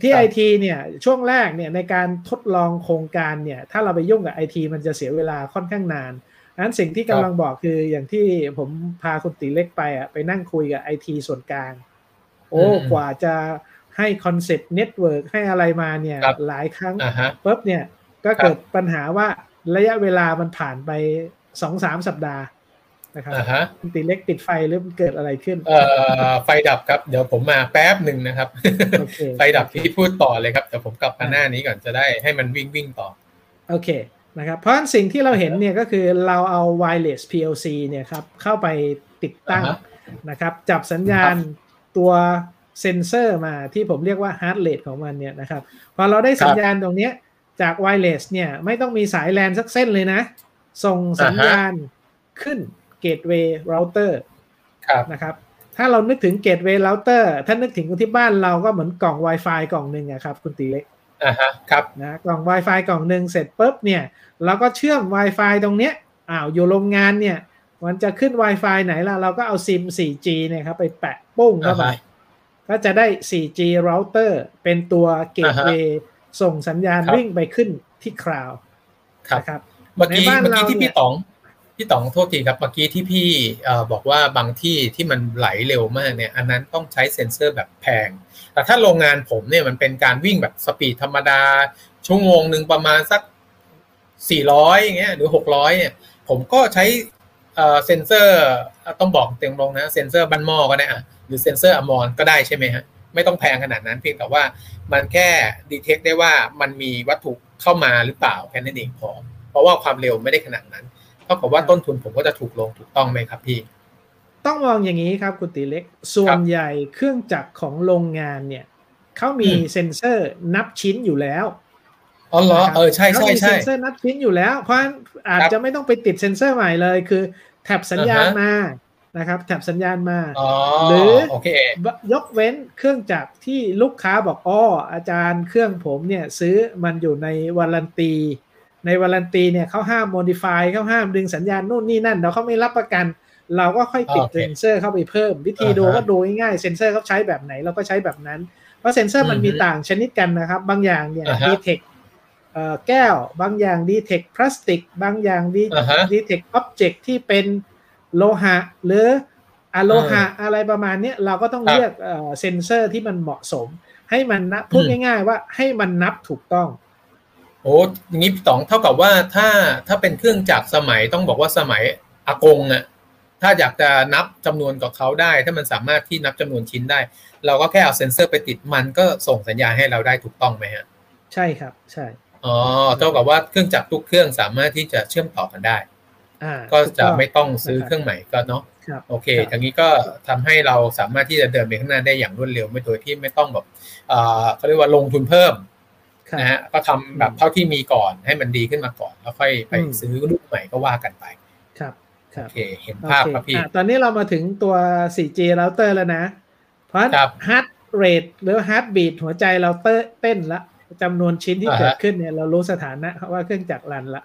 ที่ครับ IT เนี่ยช่วงแรกเนี่ยในการทดลองโครงการเนี่ยถ้าเราไปยุ่งกับ IT มันจะเสียเวลาค่อนข้างนานนั้นสิ่งที่กำลังบอกคืออย่างที่ผมพาคุณตีเล็กไปอะไปนั่งคุยกับ IT ส่วนกลาง โอ้อืมกว่าจะให้ concept network ให้อะไรมาเนี่ยครับหลายครั้งอ่าฮะปุ๊บเนี่ยก็ครับเกิดปัญหาว่าระยะเวลามันผ่านไปสองสามสัปดาห์ นะครับอ่าฮะคุณตีเล็กติดไฟหรือมันเกิดอะไรขึ้น เอ่อไฟดับครับเดี๋ยวผมมาแป๊บหนึ่งนะครับโอเคไฟดับที่พูดต่อเลยครับเดี๋ยวผมกลับมาหน้านี้ก่อนจะได้ให้มันวิ่งวิ่งต่อ โอเคนะครับเพราะฉะนั้นสิ่งที่เราเห็นเนี่ยก็คือเราเอา wireless PLC เนี่ยครับเข้าไปติดตั้งอ่าฮะนะครับ จับสัญญาณตัวเซนเซอร์มาที่ผมเรียกว่า heart rate ของมันเนี่ยนะครับพอเราได้สัญญาณตรงเนี้ยจาก wireless เนี่ยไม่ต้องมีสายแลนสักเส้นเลยนะ ส่งสัญญาณขึ้น gateway router ครับนะครับถ้าเรานึกถึง gateway router ถ้านึกถึงที่บ้านเราก็เหมือนกล่อง Wi-Fi กล่องหนึ่งอะครับ คุณตีเล็กอ่าฮะครับนะกล่อง Wi-Fi กล่องหนึ่งเสร็จปุ๊บเนี่ยเราก็เชื่อม Wi-Fi ตรงเนี้ยอ้าวอยู่โรงงานเนี่ยมันจะขึ้น Wi-Fi ไหนล่ะ เราก็เอาซิม 4G เนี่ยครับไปแปะปุ้งเข้าไปอ่าฮะก็จะได้ 4G router เป็นตัว gateway ส่งสัญญาณครับวิ่งไปขึ้นที่ cloudครับนะครับ เมื่อกี้ในบ้านเมื่อกี้เราที่เนี่ยพี่ต๋อง พี่ต๋องโทษทีครับเมื่อกี้ที่พี่บอกว่าบางที่ที่มันไหลเร็วมากเนี่ย อันนั้นต้องใช้เซ็นเซอร์แบบแพง แต่ถ้าโรงงานผมเนี่ยมันเป็นการวิ่งแบบ speed ธรรมดา ชั่วโมงหนึ่งประมาณสัก 400อย่างเงี้ยหรือ 600เนี่ยผมก็ใช้เซ็นเซอร์ต้องบอกเต็มตรงนะเซ็นเซอร์บ้านหม้อก็ได้อะหรือเซ็นเซอร์ Omron ก็ได้ใช่ไหมฮะไม่ต้องแพงขนาดนั้นเพียงแต่ว่ามันแค่ detect ได้ว่ามันมีวัตถุเข้ามาหรือเปล่าแค่นั้นเองพอเพราะว่าความเร็วไม่ได้ขนาดนั้น เท่ากับว่าต้นทุนผมก็จะถูกลงถูกต้องไหมครับพี่ ต้องมองอย่างนี้ครับคุณตีเล็ก ส่วนใหญ่เครื่องจักรของโรงงานเนี่ยเขามีอืมเซ็นเซอร์นับชิ้นอยู่แล้วอ๋อเหรอนะครับเออใช่เขาใช่มีใช่เซ็นเซอร์นับชิ้นอยู่แล้ว เพราะฉะนั้นอาจครับจะไม่ต้องไปติดเซ็นเซอร์ใหม่เลยคือ tap สัญญาณอ่าฮะมานะครับ tap สัญญาณมาอ๋อหรือโอเคยกเว้นเครื่องจักรที่ลูกค้าบอกอ้ออาจารย์เครื่องผมเนี่ยซื้อมันอยู่ใน warranty ใน warranty เนี่ยเขาห้าม modify เขาห้ามดึงสัญญาณนู่นนี่นั่นเดี๋ยวเขาไม่รับประกัน เราก็ค่อยติดโอเคเซ็นเซอร์เข้าไปเพิ่ม วิธีอ่าฮะดูก็ดูง่ายๆเซ็นเซอร์เขาใช้แบบไหนเราก็ใช้แบบนั้น เพราะเซ็นเซอร์มันมีอือฮึต่างชนิดกันนะครับ บางอย่างเนี่ยอ่าฮะ detectแก้ว บางอย่าง detect พลาสติก บางอย่างดีอ่าฮะ detect object ที่เป็นโลหะ หรืออะโลหะอะไรประมาณเนี้ยเราก็ต้องครับเลือกเอ่อเซนเซอร์ที่มันเหมาะสม ให้มันนับพูดอืมง่าย ๆ ว่าให้มันนับถูกต้อง โอ้อย่างนี้พี่ต๋องเท่ากับว่าถ้าถ้าเป็นเครื่องจักรสมัยต้องบอกว่าสมัยอากงอะถ้าอยากจะนับจำนวนกับเขาได้ ถ้ามันสามารถที่นับจำนวนชิ้นได้ เราก็แค่เอาเซ็นเซอร์ไปติดมันก็ส่งสัญญาณให้เราได้ถูกต้องไหมฮะ ใช่ครับ ใช่อ๋อเท่ากับว่าเครื่องจักรทุกเครื่องสามารถที่จะเชื่อมต่อกันได้อ่าก็ถูจะต้องไม่ต้องซื้อนะครับเครื่องใหม่ก็เนาะครับโอเคครับอย่างนี้ก็ทำให้เราสามารถที่จะเดินไปข้างหน้าได้อย่างรวดเร็วไม่โดยที่ไม่ต้องแบบเอ่อเขาเรียกว่าลงทุนเพิ่มครับ นะฮะก็ทำแบบเท่าที่มีก่อนให้มันดีขึ้นมาก่อน แล้วค่อยไปอืมซื้อรุ่นใหม่ก็ว่ากันไปครับคโอรับเคเห็นโอภาพเคครับพี่อะตอนนี้เรามาถึงตัว 4G router แล้วนะ เพราะครับ heart rate หรือ heartbeat หัวใจเราเต้เต้นละจำนวนชิ้นที่อ่าฮะเกิดขึ้นเนี่ยเรารู้สถานะว่าเครื่องจักร run ละ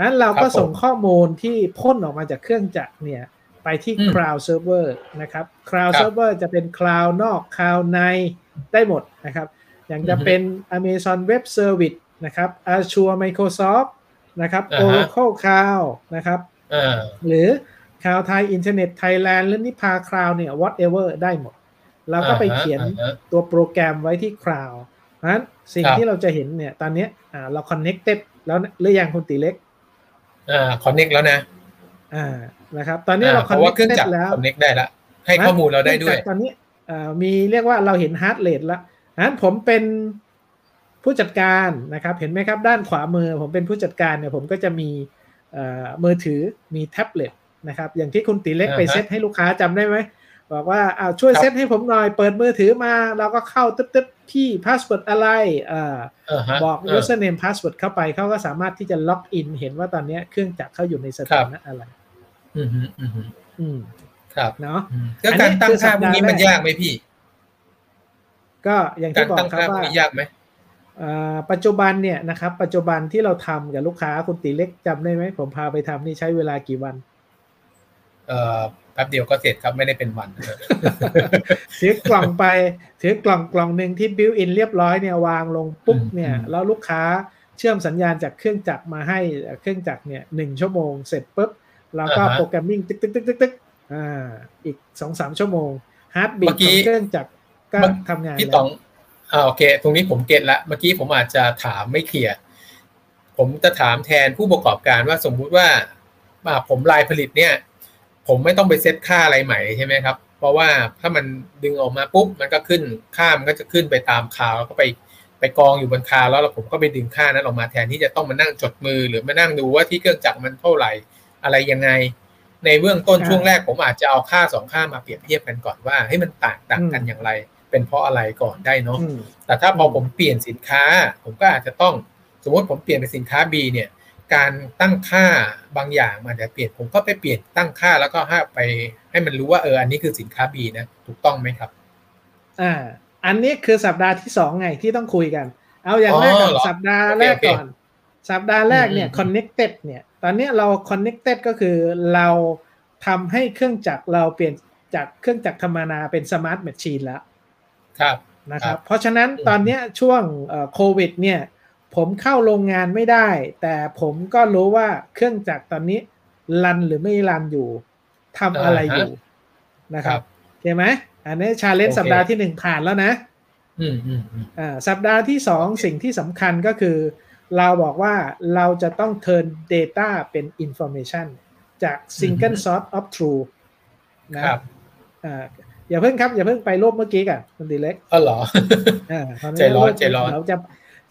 นั้นเราก็ครับผมส่งข้อมูลที่พ่นออกมาจากเครื่องจักรเนี่ยไปที่อืม cloud server นะครับ cloud ครับ server จะเป็น cloud นอก cloud ในได้หมดนะครับ อย่างจะเป็น Amazon Web Service นะครับ Azure Microsoft นะครับอ่าฮะ Oracle Cloud นะครับอ่าหรือ cloud ไทย Internet Thailand หรือ NIPA Cloud เนี่ย whatever ได้หมดเราก็ไปอ่าฮะเขียนอ่าฮะตัวโปรแกรมไว้ที่ cloud เพราะฉะนั้นสิ่งครับที่เราจะเห็นเนี่ยตอนเนี้ยอ่าเรา connected แล้วนะหรือยังคุณตีเล็กอ่า connect แล้วนะอ่านะครับ ตอนนี้อ่าเราเพราะว่าเครื่อง connected จักรแล้ว connect ได้ละให้ข้อมูลเราได้ด้วย ตอนนี้อ่ามีเรียกว่าเราเห็น heart rate แล้ว นั้นผมเป็นผู้จัดการนะครับ เห็นไหมครับ ด้านขวามือผมเป็นผู้จัดการเนี่ยผมก็จะมีเอ่อมือถือมีแท็บเล็ตนะครับ อย่างที่คุณตีเล็กอ่าฮะไปเซตให้ลูกค้าจำได้ไหมบอกว่าอ้าวช่วยครับเซตให้ผมหน่อยเปิดมือถือมาเราก็เข้าตึ๊บๆที่ password อะไรอ่าอ่าฮะบอกเออ username password เข้าไปเขาก็สามารถที่จะ login เห็นว่าตอนเนี้ยเครื่องจักรเข้าอยู่ในสถานะอะไร อืมฮึอืมฮึอืมครับเนาะอืมก็การตั้งค่าพวกนี้มันยากไหมพี่ ก็อย่างการที่บอกตั้งครับค่าพวกว่านี้ยากไหมอ่าปัจจุบันเนี่ยนะครับ ปัจจุบันที่เราทำกับลูกค้าคุณตีเล็กจำได้ไหมผมพาไปทำนี่ใช้เวลากี่วัน เอ่อแป๊บเดียวก็เสร็จครับไม่ได้เป็นวันนะครับถือกล่องไปถือกล่องกล่องหนึ่งที่ built-in เรียบร้อยเนี่ยวางลงปุ๊บอืมเนี่ยอืมแล้วลูกค้าเชื่อมสัญญาณจากเครื่องจักรมาให้เครื่องจักรเนี่ยหนึ่งชั่วโมงเสร็จปุ๊บเราก็ programming ตึกตึกตึกตึกตึกอ่าอีกสองสามชั่วโมงheartbeat ของเครื่องจักร ก็ทำงานพี่แล้วต๋องอ่าโอเค ตรงนี้ผม get ละเมื่อกี้ผมอาจจะถามไม่ clear ผมจะถามแทนผู้ประกอบการว่าสมมุติว่าอ่าผมไลน์ผลิตเนี่ย ผมไม่ต้องไปเซตค่าอะไรใหม่ใช่ไหมครับ เพราะว่าถ้ามันดึงออกมาปุ๊บมันก็ขึ้นค่ามันก็จะขึ้นไปตามคาวแล้วก็ไปไปกองอยู่บนคาวแล้วแล้วผมก็ไปดึงค่านั้นออกมาแทนที่จะต้องมานั่งจดมือ หรือมานั่งดูว่าที่เครื่องจักรมันเท่าไหร่ อะไรยังไง ในเบื้องต้นอ่าช่วงแรกผมอาจจะเอาค่าสองค่ามาเปรียบเทียบกันก่อนว่าให้ยมันต่างต่างกันอืมอย่างไร เป็นเพราะอะไรก่อนได้เนาะอืมแต่ถ้าพอผมเปลี่ยนสินค้า ผมก็อาจจะต้องสมมติผมเปลี่ยนเป็นสินค้า B เนี่ย การตั้งค่าบางอย่างมันจะเปลี่ยนผมก็ไปเปลี่ยนตั้งค่าแล้วก็ให้ไป ให้มันรู้ว่าเอออันนี้คือสินค้า B นะถูกต้องไหมครับอ่าอันนี้คือสัปดาห์ที่สองไงที่ต้องคุยกัน เอาอย่างแรกก่อนอ๋อเหรอสัปดาห์แรกโอเคก่อน สัปดาห์แรกเนี่ยอืม connected เนี่ย ตอนเนี้ยเรา connected ก็คือเราทำให้เครื่องจักรเราเปลี่ยนจากเครื่องจักรธรรมดาเป็น smart machine แล้ว ครับนะครัครับบเพราะฉะนั้นอืมตอนเนี้ยช่วงเอ่อโควิดเนี่ยผมเข้าโรงงานไม่ได้ แต่ผมก็รู้ว่าเครื่องจักรตอนนี้รันหรือไม่รันอยู่ทำอะไรอยู่นะคครัรับบเข้าไหมอันนี้ชาเลนจ์โอเคสัปดาห์ที่หนึ่งผ่านแล้วนะอืมอืมอืมอ่าสัปดาห์ที่สองสิ่งที่สำคัญก็คือ เราบอกว่าเราจะต้อง turn data เป็น information จาก single source of truth นะครับอ่า อย่าเพิ่งครับ อย่าเพิ่งไปรูปเมื่อกี้กันคุณตีเล็กอ๋อเหรออ่าตใจร้อนใจร้อนเราจะ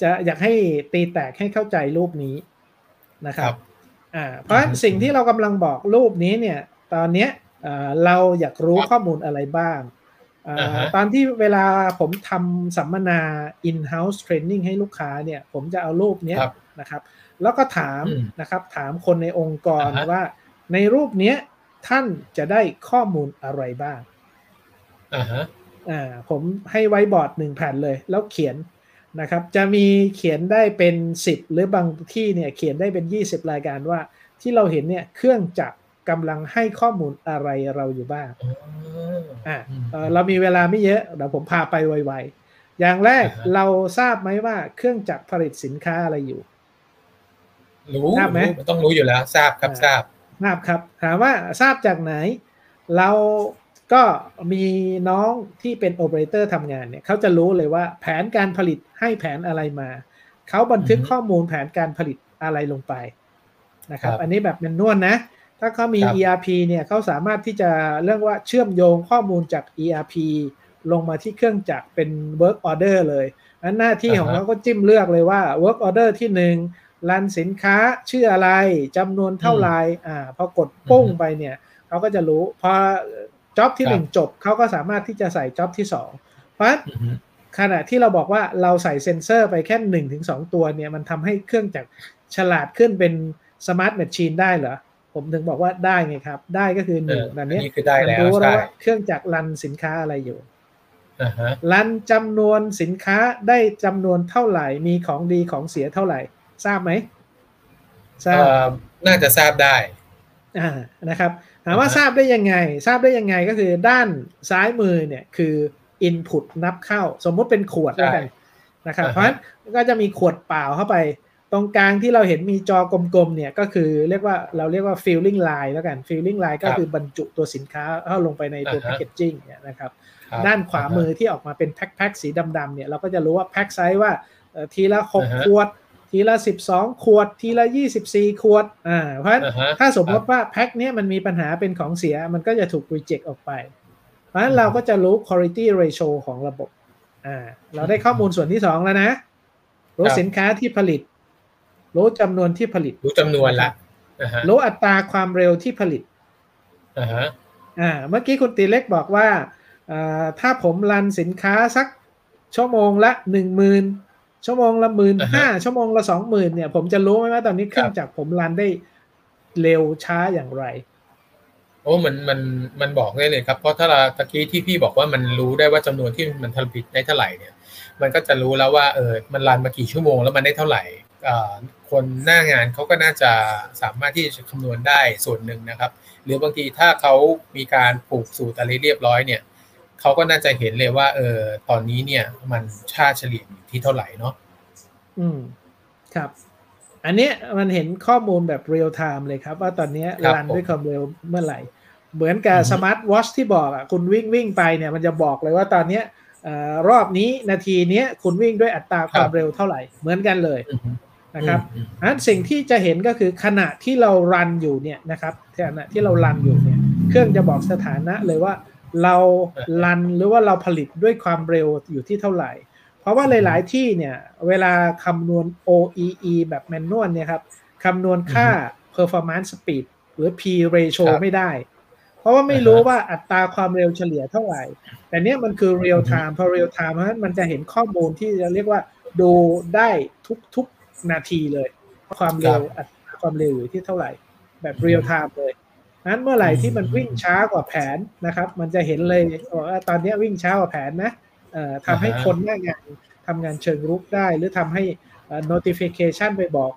จะอยากให้ตีแตกให้เข้าใจรูปนี้นะคครัรับบอ่าเพราะฉะนั้นอืมสิ่งที่เรากำลังบอกรูปนี้เนี่ย ตอนเนี้ยอ่าเราอยากรู้ข้อมูลอะไรบ้างอ่าอ่าฮะตอนที่เวลาผมทำสัมมนา in-house training ให้ลูกค้าเนี่ย ผมจะเอารูปเนี้ยครับนะครับ แล้วก็ถามอืมนะครับ ถามคนในองค์กรอ่าฮะว่า ในรูปเนี้ยท่านจะได้ข้อมูลอะไรบ้าง อ่าฮะอ่าผมให้ไว้บอร์ดหนึ่งแผ่นเลย แล้วเขียนนะครับ จะมีเขียนได้เป็น10หรือบางที่เนี่ยเขียนได้เป็น20รายการว่า ที่เราเห็นเนี่ยเครื่องจักรกำลังให้ข้อมูลอะไรเราอยู่บ้างอ๋ออ่าอืมเอ่อเรามีเวลาไม่เยอะเดี๋ยวผมพาไปไวๆอย่างแรกอ่าฮะเราทราบไหมว่าเครื่องจักรผลิตสินค้าอะไรอยู่ รู้ทราบไหมรู้มันต้องรู้อยู่แล้ว ทราบครับอ่าทราบทราบครับ ถามว่าทราบจากไหน เรา ก็มีน้องที่เป็นโอเปอเรเตอร์ทำงานเนี่ยเขาจะรู้เลยว่าแผนการผลิตให้แผนอะไรมา เขาบันทึกอือฮึข้อมูลแผนการผลิตอะไรลงไปนะครับครับอันนี้แบบเป็นนวลนะ ถ้าเขามีครับ ERP เนี่ยเขาสามารถที่จะเรื่องว่าเชื่อมโยงข้อมูลจาก ERP ลงมาที่เครื่องจักรเป็น work order เลยอันหน้าที่ของอ่าฮะเขาก็จิ้มเลือกเลยว่า work order ที่หนึ่งรันสินค้าชื่ออะไรจำนวนเท่าไหร่อ่าพอกดปุ้งอือฮึไปเนี่ยเขาก็จะรู้พอ จ็อบที่ครับหนึ่งจบเขาก็สามารถที่จะใส่จ็อบที่สองเพราะฉะนั้นอือฮึขณะที่เราบอกว่าเราใส่เซ็นเซอร์ไปแค่หนึ่งถึงสองตัวเนี่ยมันทำให้เครื่องจักรฉลาดขึ้นเป็น smart machine ได้เหรอ ผมถึงบอกว่าได้ไงครับ ได้ก็คือหเอนึ่งอแบบอันเนี้ยนี้คือได้มันแล้วรู้แล้วใช่ว่าเครื่องจักร run สินค้าอะไรอยู่อ่าฮะ run จำนวนสินค้าได้จำนวนเท่าไหร่ มีของดีของเสียเท่าไหร่ ทราบไหมทราบเอ่อน่าจะทราบได้อ่านะครับ ถามว่าอ่าฮะทราบได้ยังไง ทราบได้ยังไงก็คือด้านซ้ายมือเนี่ยคือ input นับเข้า สมมุติเป็นขวดแล้วกันนะครับอ่าฮะเพราะฉะนั้นก็จะมีขวดเปล่าเข้าไป ตรงกลางที่เราเห็นมีจอกลมๆเนี่ยก็คือเรียกว่าเราเรียกว่า filling line แล้วกัน filling line ก็ครับคือบรรจุตัวสินค้าเข้าลงไปในตัวอ่าฮะ packaging เนี่ยนะครับครับด้านขวามือที่ออกมาเป็นแพ็คๆสีดำๆเนี่ยเราก็จะรู้ว่าแพ็คไซส์ว่าเอ่อทีละอ่าฮะ6ขวด ทีละ 12 ขวด ทีละ 24 ขวด อ่า เพราะฉะนั้นอ่าฮะถ้าสมมติว่าแพ็คเนี้ยมันมีปัญหาเป็นของเสีย มันก็จะถูก reject ออกไป เพราะฉะนั้นเราก็จะรู้ quality ratio ของระบบ อ่า เราได้ข้อมูลส่วนที่ 2 แล้วนะ รู้ครับสินค้าที่ผลิต รู้จำนวนที่ผลิต รู้จำนวนละอ่าฮะรู้อัตราความเร็วที่ผลิต อ่าฮะอ่าเมื่อกี้คุณตีเล็กบอกว่าอ่า ถ้าผมรันสินค้าสักชั่วโมงละหนึ่งหมื่น ชั่วโมงละหมื่นห้าชั่วโมงละสองหมื่นเนี่ย ผมจะรู้ไหมว่าตอนนี้เครื่องจักรผมรันได้เร็วช้าอย่างไร โอ้มันมันมันบอกได้เลยครับ เพราะถ้าเราตะกี้ที่พี่บอกว่ามันรู้ได้ว่าจำนวนที่มันผลิตได้เท่าไหร่เนี่ย มันก็จะรู้แล้วว่าเออมันรันมากี่ชั่วโมงแล้วมันได้เท่าไหร่อ่าคนหน้างานเขาก็น่าจะสามารถที่จะคำนวณได้ส่วนหนึ่งนะครับ หรือบางทีถ้าเขามีการปลูกสูตรอะไรเรียบร้อยเนี่ย เขาก็น่าจะเห็นเลยว่า เออตอนนี้เนี่ย มันค่าเฉลี่ยอยู่ที่เท่าไหร่เนาะอืมครับ อันเนี้ยมันเห็นข้อมูลแบบ real-time เลยครับ ว่าตอนเนี้ยครับ run ผมด้วยความเร็วเมื่อไหร่ เหมือนกับอือฮึสมาร์ทวอชที่บอกอะคุณวิ่งวิ่งไปเนี่ย มันจะบอกเลยว่าตอนเนี้ยเอ่อรอบนี้นาทีเนี้ยคุณวิ่งด้วยอัตราความเร็วเท่าไหร่ เหมือนกันเลยอือฮึนะครับอืมอันสิ่งที่จะเห็นก็คือขณะที่เรา run อยู่เนี่ยนะครับขณะที่เรารันอยู่เนี่ย เครื่องจะบอกสถานะเลยว่า เรารันหรือว่าเราผลิตด้วยความเร็วอยู่ที่เท่าไหร่ เพราะว่าหลาย ๆ ที่เนี่ย เวลาคำนวณ OEE แบบแมนนวลเนี่ยครับคำนวณค่า performance speed หรือ P ratio ครับไม่ได้ เพราะว่าไม่รู้อ่าฮะว่าอัตราความเร็วเฉลี่ยเท่าไหร่ แต่เนี้ยมันคือ real time พอ real time เพราะฉะนั้นมันจะเห็นข้อมูลที่จะเรียกว่าดูได้ทุก ๆ นาทีเลย ความเร็วอัตราความเร็วอยู่ที่เท่าไหร่ แบบ real time เลย นั้นเมื่อไหร่ที่มันวิ่งช้ากว่าแผนนะครับ มันจะเห็นเลยว่าตอนเนี้ยวิ่งช้ากว่าแผนนะเอ่อทำให้อ่าฮะคนหน้างานทำงานเชิงรุกได้ หรือทำให้เอ่อ notification ไปบอก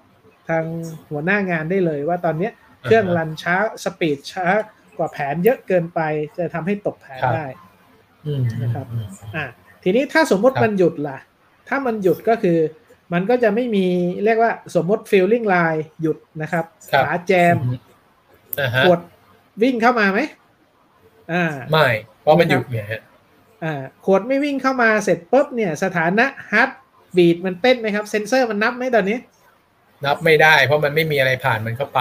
ทางหัวหน้างานได้เลยว่าตอนเนี้ยเครื่องรันช้าสปีดช้ากว่าแผนเยอะเกินไป จะทำให้ตกแผนครับได้อืมนะครับอืมอะทีนี้ถ้าสมมติครับมันหยุดล่ะ ถ้ามันหยุดก็คือ มันก็จะไม่มีเรียกว่าสมมติ filling line หยุดนะครับครับขาแจมอ่าฮะขวด วิ่งเข้ามาไหมอ่าไม่เพราะมันหยุดเนี่ยฮะอ่าขวดไม่วิ่งเข้ามาเสร็จปุ๊บเนี่ยสถานะ heartbeat มันเต้นไหมครับ เซนเซอร์มันนับไหมตอนนี้ นับไม่ได้ เพราะมันไม่มีอะไรผ่านมันเข้าไป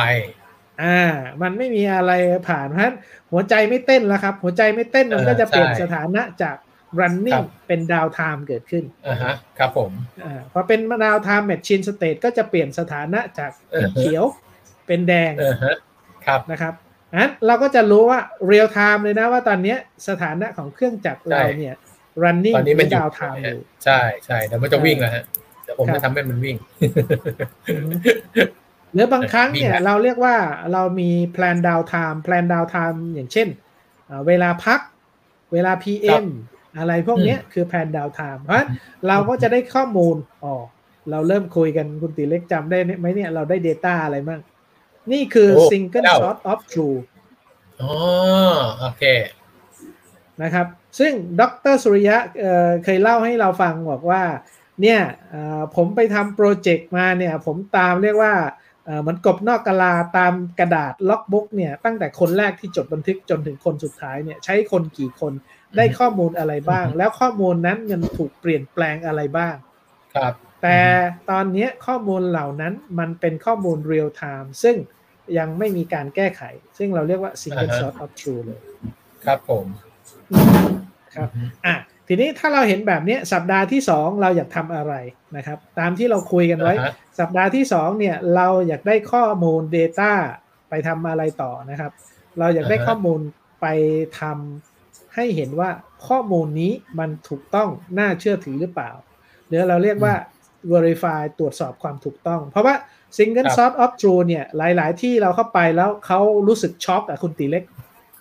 อ่า มันไม่มีอะไรผ่านเพราะฉะนั้นหัวใจไม่เต้นแล้วครับ หัวใจไม่เต้นมันเออก็จะเปลี่ยนใช่สถานะจากครั running บเป็น down time เกิดขึ้นอ่าฮะครับผมอ่าพอเป็น down time machine state ก็จะเปลี่ยนสถานะจากเออเขียวเป็นแดงเออฮะครับนะครับ อันเราก็จะรู้ว่า real time เลยนะว่าตอนเนี้ยสถานะของเครื่องจักรเราเนี่ย running ตอนนี้มันหยุดดาว time นะอฮะยู่ใช่ใช่เดี๋ยวมันจะวิ่งแล้วฮะเดี๋ยวผมครับจะทำให้มันวิ่งอือฮึหรือบางครั้งเนี่ยวิ่งละเราเรียกว่าเรามี plan down time plan down time อย่างเช่นอ่าเวลาพัก เวลา PM อะไรพวกเนี้ยคือ plan down time เพราะฉะนั้นเราก็จะได้ข้อมูลอ๋อเราเริ่มคุยกันคุณติเล็กจำได้ไหมเนี่ยเราได้ Data อะไรบ้าง นี่คือโอ้ single เจ้า source of truth อ๋อโอเคนะครับ ซึ่งดรสุริยะเอ่อเคยเล่าให้เราฟังบอกว่า เนี่ยเอ่อผมไปทำโปรเจกต์มาเนี่ย ผมตามเรียกว่าเอ่อเหมือนกบนอกกะลาตามกระดาษ logbook เนี่ยตั้งแต่คนแรกที่จดบันทึกจนถึงคนสุดท้ายเนี่ยใช้คนกี่คนได้ข้อมูลอะไรบ้างอือฮึแล้วข้อมูลนั้นมันถูกเปลี่ยนแปลงอะไรบ้าง ครับ แต่ตอนเนี้ยข้อมูลเหล่านั้นมันเป็นข้อมูล real time ซึ่งยังไม่มีการแก้ไข ซึ่งเราเรียกว่า single อ่าฮะ source of truth เลย ครับผมครับอะทีนี้ถ้าเราเห็นแบบเนี้ยสัปดาห์ที่ 2 เราอยากทำอะไรนะครับ ตามที่เราคุยกันไว้อ่าฮะสัปดาห์ที่ 2 เนี่ย เราอยากได้ข้อมูล Data ไปทำอะไรต่อนะครับ เราอยากได้อ่าฮะข้อมูลไปทำให้เห็นว่าข้อมูลนี้มันถูกต้องน่าเชื่อถือหรือเปล่าหรือเราเรียกว่า verify ตรวจสอบความถูกต้อง เพราะว่า single ครับ source of truth เนี่ย หลาย ๆ ที่เราเข้าไปแล้วเขารู้สึกช็อกอะคุณตีเล็ก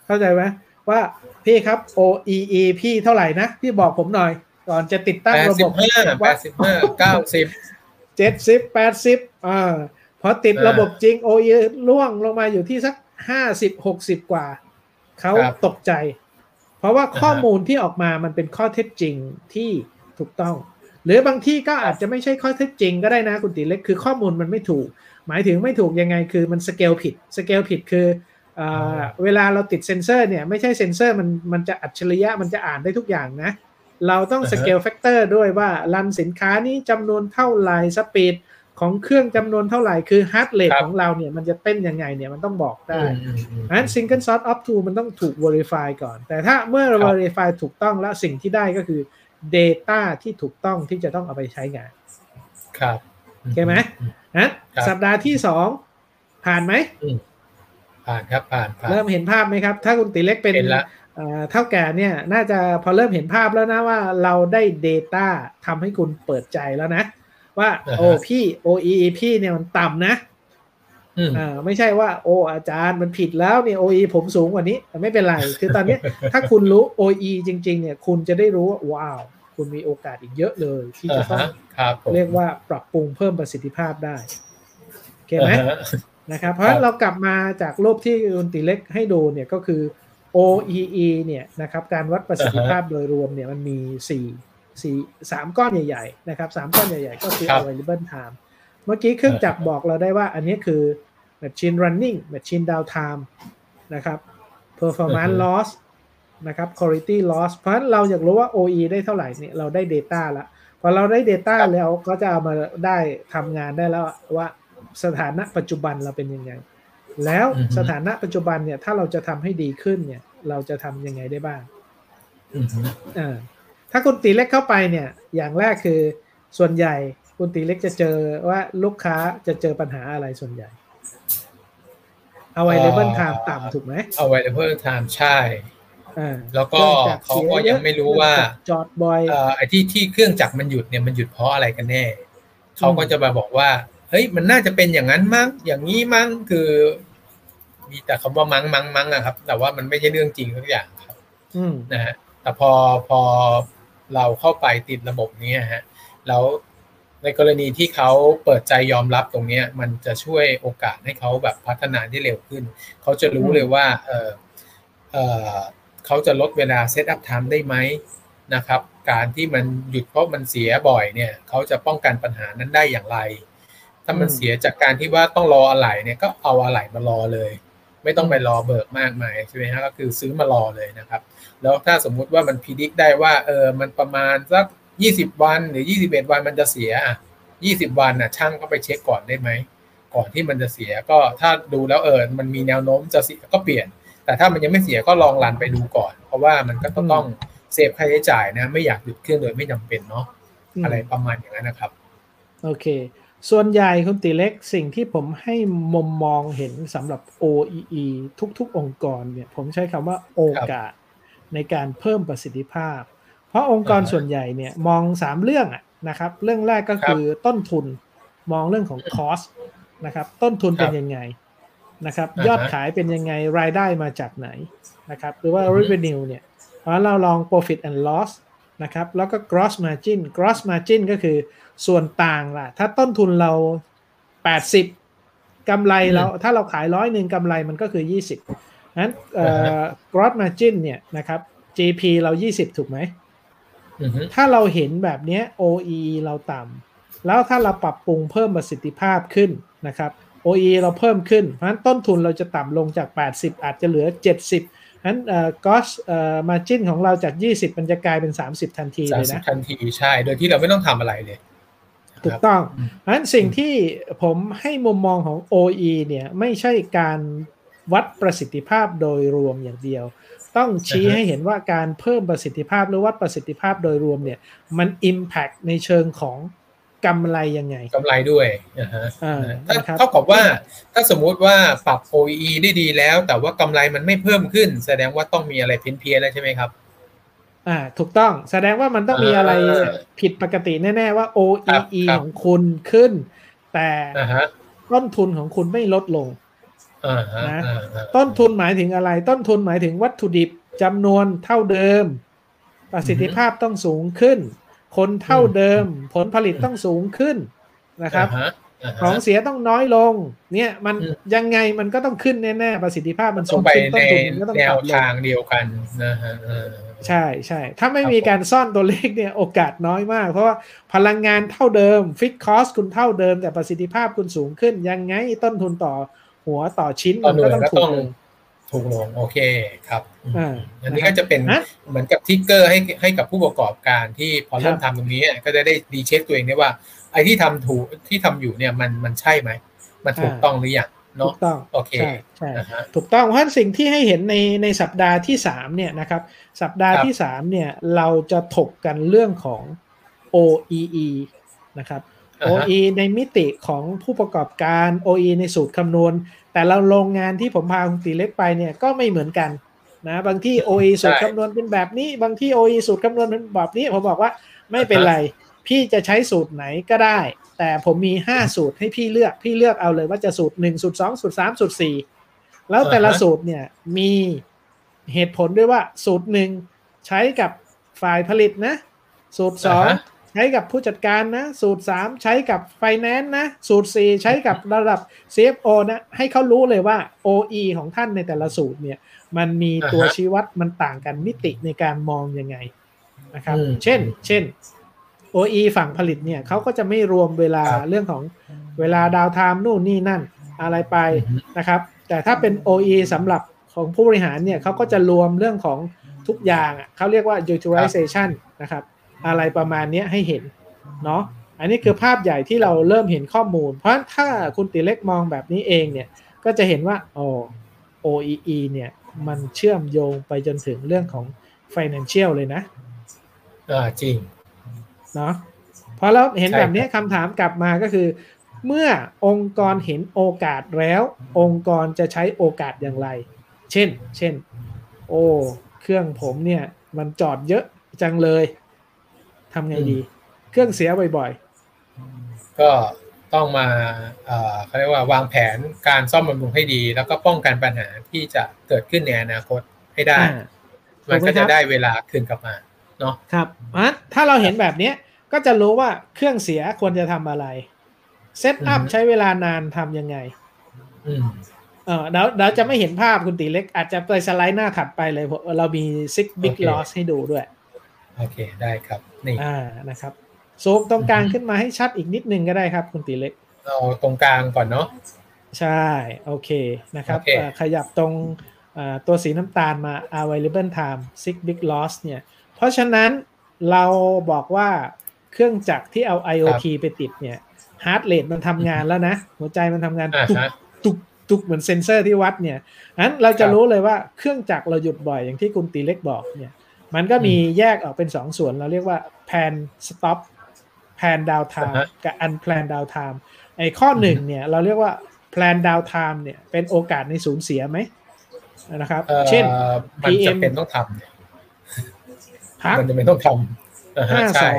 เข้าใจไหมว่าพี่ครับ OEE พี่เท่าไหร่นะ พี่บอกผมหน่อย ก่อนจะติดตั้งระบบแปดสิบห้าแปดสิบห้าเก้าสิบเจ็ดสิบแปดสิบอ่าพอติดอ่าระบบจริง OEE ร่วงลงมาอยู่ที่สักห้าสิบหกสิบกว่า เขาครับตกใจ เพราะว่าข้อมูลอ่าฮะที่ออกมามันเป็นข้อเท็จจริงที่ถูกต้อง หรือบางที่ก็อาจจะไม่ใช่ข้อเท็จจริงก็ได้นะคุณติเล็กคือข้อมูลมันไม่ถูก หมายถึงไม่ถูกยังไงคือมันสเกลผิดสเกลผิดคือเออเวลาเราติดเซนเซอร์เนี่ยไม่ใช่เซนเซอร์มันมันจะอัจฉริยะมันจะอ่านได้ทุกอย่างนะ เราต้อง scale factor ด้วยว่า run สินค้านี้จำนวนเท่าไหร่ speed ของเครื่องจำนวนเท่าไหร่คือ heart rate ครับของเราเนี่ยมันจะเต้นยังไงเนี่ยมันต้องบอกได้อืมอืมอืมอัน single source of truth มันต้องถูก verify ก่อน แต่ถ้าเมื่อครับ verify ถูกต้องแล้วสิ่งที่ได้ก็คือ data ที่ถูกต้องที่จะต้องเอาไปใช้งาน ครับโอเคไหมนะครับสัปดาห์ที่สองผ่านไหมผ่านครับผ่านผ่านเริ่มเห็นภาพไหมครับ ถ้าคุณติเล็กเป็นเห็นละเอ่อเท่าแก่เนี่ย น่าจะพอเริ่มเห็นภาพแล้วนะว่าเราได้ Data ทำให้คุณเปิดใจแล้วนะ ว่าอ่าฮะโอ้พี่ OE พี่เนี่ยมันต่ำนะ อืมอ่าไม่ใช่ว่าโอ้อาจารย์มันผิดแล้วเนี่ย OE ผมสูงกว่านี้แต่ไม่เป็นไร คือตอนเนี้ยถ้าคุณรู้ OE จริง ๆ เนี่ย คุณจะได้รู้ว่าว้าว คุณมีโอกาสอีกเยอะเลย ที่จะต้องาฮะครับผมเรียกว่าปรับปรุงเพิ่มประสิทธิภาพได้โอเคไหมอ่าฮะนะครับ เพราะฉะนั้นเรากลับมาจากรูปที่คุณติเล็กให้ดูเนี่ยก็คือ OEE เนี่ยนะครับการวัดประสิทธิภาพโดยรวมเนี่ยมันมี4 4 3ก้อนใหญ่ๆนะครับ3ก้อนใหญ่ๆ ก็คือครับ available time เมื่อกี้เครื่องจักรบอกเราได้ว่าอันนี้คือ machine running machine downtime นะครับ performance loss นะครับ quality loss เพราะฉะนั้นเราอยากรู้ว่า OE ได้เท่าไหร่เนี่ยเราได้ Data แล้วพอเราได้ Data ครับแล้วก็จะเอามาได้ทำงานได้แล้วว่าสถานะปัจจุบันเราเป็นยังไง แล้วอือฮึสถานะปัจจุบันเนี่ยถ้าเราจะทำให้ดีขึ้นเนี่ยเราจะทำยังไงได้บ้างอืมฮึอ่าถ้าคุณตีเล็กเข้าไปเนี่ยอย่างแรกคือส่วนใหญ่คุณตีเล็กจะเจอว่าลูกค้าจะเจอปัญหาอะไรส่วนใหญ่ available time ต่ำถูกไหมเอาไว้เพิ่มไทม์ใช่อ่าแล้วก็ครื่องจัรเขาก็สียังไม่รู้ว่าเคองจักรจอดบ่อยเอ่อไอ้ที่ที่เครื่องจักรมันหยุดเนี่ยมันหยุดเพราะอะไรกันแน่ เขาก็จะมาบอกว่า เฮ้ยมันน่าจะเป็นอย่างนั้นมั้ง อย่างนี้มั้ง คือ มีแต่คำว่ามั้งมั้งมั้งอะครับ แต่ว่ามันไม่ใช่เรื่องจริงทุกอย่างครับอืมนะฮะแต่พอพอเราเข้าไปติดระบบนี้ฮะ แล้ว ในกรณีที่เขาเปิดใจยอมรับตรงนี้มันจะช่วยโอกาสให้เขาแบบพัฒนาได้เร็วขึ้น เขาจะรู้เลยว่าเออเออเขาจะลดเวลา setup time ได้ไหมนะครับ การที่มันหยุดเพราะมันเสียบ่อยเนี่ย เขาจะป้องกันปัญหานั้นได้อย่างไร ถ้ามันเสียจากการที่ว่าต้องรออะไหล่เนี่ยก็เอาอะไหล่มารอเลย ไม่ต้องไปรอเบิกมากมายใช่ไหมฮะก็คือซื้อมารอเลยนะครับ แล้วถ้าสมมุติว่ามัน predict ได้ว่าเออมันประมาณสัก ยี่สิบวันหรือยี่สิบเอ็ดวันมันจะเสียอะยี่สิบวันน่ะ ช่างก็ไปเช็คก่อนได้ไหมก่อนที่มันจะเสียก็ถ้าดูแล้วเออมันมีแนวโน้มจะเสียก็เปลี่ยน แต่ถ้ามันยังไม่เสียก็ลองรันไปดูก่อน เพราะว่ามันก็ต้องต้องเซฟค่าใช้จ่ายนะ ไม่อยากหยุดเครื่องโดยไม่จำเป็นเนาะอะไรประมาณอย่างนั้นนะครับ โอเค ส่วนใหญ่คุณติเล็กสิ่งที่ผมให้มุมมองเห็นสำหรับ OEE ทุก ๆ องค์กรเนี่ย ผมใช้คำว่าโอกาสในการเพิ่มประสิทธิภาพ เพราะองค์กรอ่าฮะส่วนใหญ่เนี่ยมองสามเรื่องอะนะครับ เรื่องแรกก็คือต้นทุนมองเรื่องของ cost นะครับ ต้นทุนเป็นครับยังไงนะครับอ่าฮะยอดขายเป็นยังไงรายได้มาจากไหนนะครับ หรือว่าอือฮึ revenue เนี่ยเพราะเราลอง profit and loss นะครับ แล้วก็ gross margin gross margin ก็คือส่วนต่างล่ะ ถ้าต้นทุนเรา 80กำไรเราถ้าเราขายร้อยหนึ่งกำไรมันก็คือ 20นั้นเอ่อ่าอฮะ gross margin เนี่ยนะครับ GP เรา 20 ถูกไหมอือฮึ ถ้าเราเห็นแบบเนี้ย OE เราต่ำแล้วถ้าเราปรับปรุงเพิ่มประสิทธิภาพขึ้นนะครับ OE เราเพิ่มขึ้น เพราะฉะนั้นต้นทุนเราจะต่ำลงจาก 80 อาจจะเหลือ 70เพราะฉะนั้นเอ่อ gross เอ่อ margin ของเราจาก 20 มันจะกลายเป็น 30 ทันทีสาเลมยสิบนะทันทีใช่ โดยที่เราไม่ต้องทำอะไรเลยถูกต้องอืมเพราะฉะนั้นสิ่งที่ผมให้มุมมองของ OE เนี่ยไม่ใช่การวัดประสิทธิภาพโดยรวมอย่างเดียว ต้องชี้อ่าฮะให้เห็นว่าการเพิ่มประสิทธิภาพหรือวัดประสิทธิภาพโดยรวมเนี่ย มัน Impact ในเชิงของกำไรยังไงกำไรด้วยอ่าฮะอ่าถ้านะครับเท่ากับว่าถ้าสมมุติว่าปรับ OEE ได้ดีแล้ว แต่ว่ากำไรมันไม่เพิ่มขึ้น แสดงว่าต้องมีอะไรเพี้ยนเพียนแล้วใช่ไหมครับ อ่า ถูกต้องแสดงว่ามันต้องมีอะไรอ่าผิดปกติแน่ ๆ ว่าครับ OEE ครับของคุณขึ้น แต่อ่าฮะต้นทุนของคุณไม่ลดลงอ่าฮะ นะอ่าฮะต้นทุนหมายถึงอะไร ต้นทุนหมายถึงวัตถุดิบจำนวนเท่าเดิม ประสิทธิภาพต้องสูงขึ้น คนเท่าเดิม ผลผลิตต้องสูงขึ้นนะครับอ่าฮะอ่าฮะของเสียต้องน้อยลง เนี่ยมันอืมยังไงมันก็ต้องขึ้นแน่ๆประสิทธิภาพมันต้สูองงไปขึ้นในต้นทุนมันก็ต้องแนวต่ำลงทางเดียวกันนะฮะเออใช่ใช่ถ้าไม่มีการซ่อนตัวเลขเนี่ยโอกาสน้อยมาก เพราะว่าพลังงานเท่าเดิม fixed cost คุณเท่าเดิม แต่ประสิทธิภาพคุณสูงขึ้นยังไงต้นทุนต่อ หัวต่อชิ้นต่อมันหน่ก็ต้องก็ต้องถูต้กลงถูกลงโอเคครับอืมอ่าอันนี้ก็จะเป็นนะเหมือนกับ trigger ให้ให้กับผู้ประกอบการที่พอเริ่มครับทำตรงนี้ก็จะได้ recheck ตัวเองได้ว่า ไอ้ที่ทำถูกที่ทำอยู่เนี่ยมันมันใช่ไหมมันถูกต้องหรือยังถูกต้องเนาะโอเคใช่ใช่นะฮะถูกต้องเพราะฉะนั้นสิ่งที่ให้เห็นในในสัปดาห์ที่สามเนี่ยนะครับ สัปดาห์ครับที่สามเนี่ยเราจะถกกันเรื่องของ OEE นะครับอ่าฮะ OE ในมิติของผู้ประกอบการ OE ในสูตรคำนวณ แต่เราโรงงานที่ผมพาคุณตีเล็กไปเนี่ยก็ไม่เหมือนกันนะบางที่ OE สูตรคำนวณเป็นแบบนี้ บางที่ OE สูตรคำนวณเป็นแบบนี้ ผมบอกว่าไม่เป็นไร พี่จะใช้สูตรไหนก็ได้ แต่ผมมี 5 สูตรให้พี่เลือกพี่เลือกเอาเลยว่าจะสูตร 1 สูตร 2 สูตร 3 สูตร 4 แล้วแต่ละอ่าฮะสูตรเนี่ยมีเหตุผลด้วยว่าสูตรหนึ่งใช้กับฝ่ายผลิตนะ สูตรอ่าฮะ2 ใช้กับผู้จัดการนะ สูตร 3 ใช้กับไฟแนนซ์นะ สูตร 4 ใช้กับระดับ CFO นะ ให้เขารู้เลยว่า OE ของท่านในแต่ละสูตรเนี่ย มันมีตัวอ่าฮะชี้วัดมันต่างกันมิติในการมองยังไงนะครับอืมเช่น เช่น OE ฝั่งผลิตเนี่ยเขาก็จะไม่รวมเวลาครับเรื่องของเวลาดาวไทม์นู่นนี่นั่นอะไรไปอือฮึนะครับ แต่ถ้าเป็น OE สำหรับของผู้บริหารเนี่ยเขาก็จะรวมเรื่องของทุกอย่างอะเขาเรียกว่า utilization นะครับ อะไรประมาณเนี้ยให้เห็นเนาะอันนี้คือภาพใหญ่ที่เราเริ่มเห็นข้อมูล เพราะฉะนั้นถ้าคุณติเล็กมองแบบนี้เองเนี่ยก็จะเห็นว่าโอ้ OEE เนี่ยมันเชื่อมโยงไปจนถึงเรื่องของ financial เลยนะอ่าจริงเนาะพอเราเห็นใช่แบบนี้คำถามกลับมาก็คือ เมื่อองค์กรเห็นโอกาสแล้ว องค์กรจะใช้โอกาสอย่างไร เช่น เช่น โอ้ เครื่องผมเนี่ย มันจอดเยอะจังเลย ทำไงดี เครื่องเสียบ่อยก็ต้องมาเอ่อเขาเรียกว่าวางแผนการซ่อมบำรุงให้ดี แล้วก็ป้องกันปัญหาที่จะเกิดขึ้นในอนาคตให้ๆได้อ่ามันก็ถูกไหมครัจะบได้เวลาคืนกลับมาเนาะครับอะถ้าเราเห็นแบบเนี้ยก็จะรู้ว่าเครื่องเสียควรจะทำอะไรเซตอัพอือฮึใช้เวลานานทำยังไงอืมเออเดี๋ยวเดี๋ยวจะไม่เห็นภาพคุณตีเล็ก อาจจะไปสไลด์หน้าถัดไปเลยเพราะเรามี six big โอเค loss ให้ดูด้วย โอเคได้ครับนี่อ่านะครับซูมตรงกลางอือฮึขึ้นมาให้ชัดอีกนิดนึงก็ได้ครับ คุณตีเล็กเอาตรงกลางก่อนเนาะใช่โอเคนะครับโอเคเอ่อขยับตรงอ่าตัวสีน้ำตาลมา available time six big loss เนี่ยเพราะฉะนั้นเราบอกว่าเครื่องจักรที่เอา IoT ไปติดเนี่ย heart rate มันทำงานแล้วนะ หัวใจมันทำงานอ่าตุกฮะตุกตุกเหมือนเซนเซอร์ที่วัดเนี่ยอันเราจะครับรู้เลยว่าเครื่องจักรเราหยุดบ่อยอย่างที่คุณตีเล็กบอกเนี่ย มันก็มีแยกออกเป็นสองส่วนเราเรียกว่า plan stop plan downtime อ่าฮะกับ unplanned downtime ไอ้ข้อหนึ่งเนี่ยเราเรียกว่า plan downtime เนี่ยเป็นโอกาสในสูญเสียไหมนะครับเอ่อเช่นมัน PM จะเป็นต้องทำเนี่ยพักมันจะเป็นต้องทำอ่าฮะห้าสใช่อ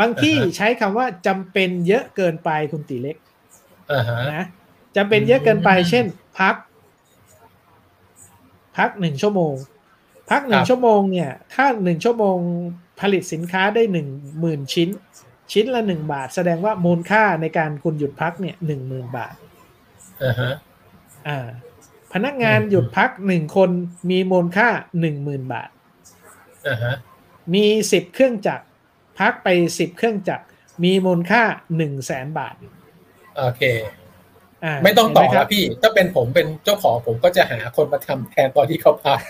บางที่อ่าฮะใช้คำว่าจำเป็นเยอะเกินไปคุณตีเล็กอ่าฮะนะจำเป็นเยอะเกินไปอืมเช่น พัก พักหนึ่งชั่วโมง พักหนึ่คงรับชั่วโมงเนี่ย ถ้าหนึ่งชั่วโมงผลิตสินค้าได้หนึ่งหมื่นชิ้น ชิ้นละหนึ่งบาท แสดงว่ามูลค่าในการคุณหยุดพักเนี่ยหนึ่งหมื่นบาทอ่าฮะอ่าพนักงานอืมหยุดพักหนึ่งคนมีมูลค่าหนึ่งหมื่นบาทอ่าฮะมีสิบเครื่องจักรพักไปสิบเครื่องจักรมีมูลค่าหนึ่งแสนบาท โอเคอ่า ไม่ต้องต่อเห็นหแล้วพี่ ถ้าเป็นผมเป็นเจ้าของผมก็จะหาคนมาทำแทนตอนที่เขาพัก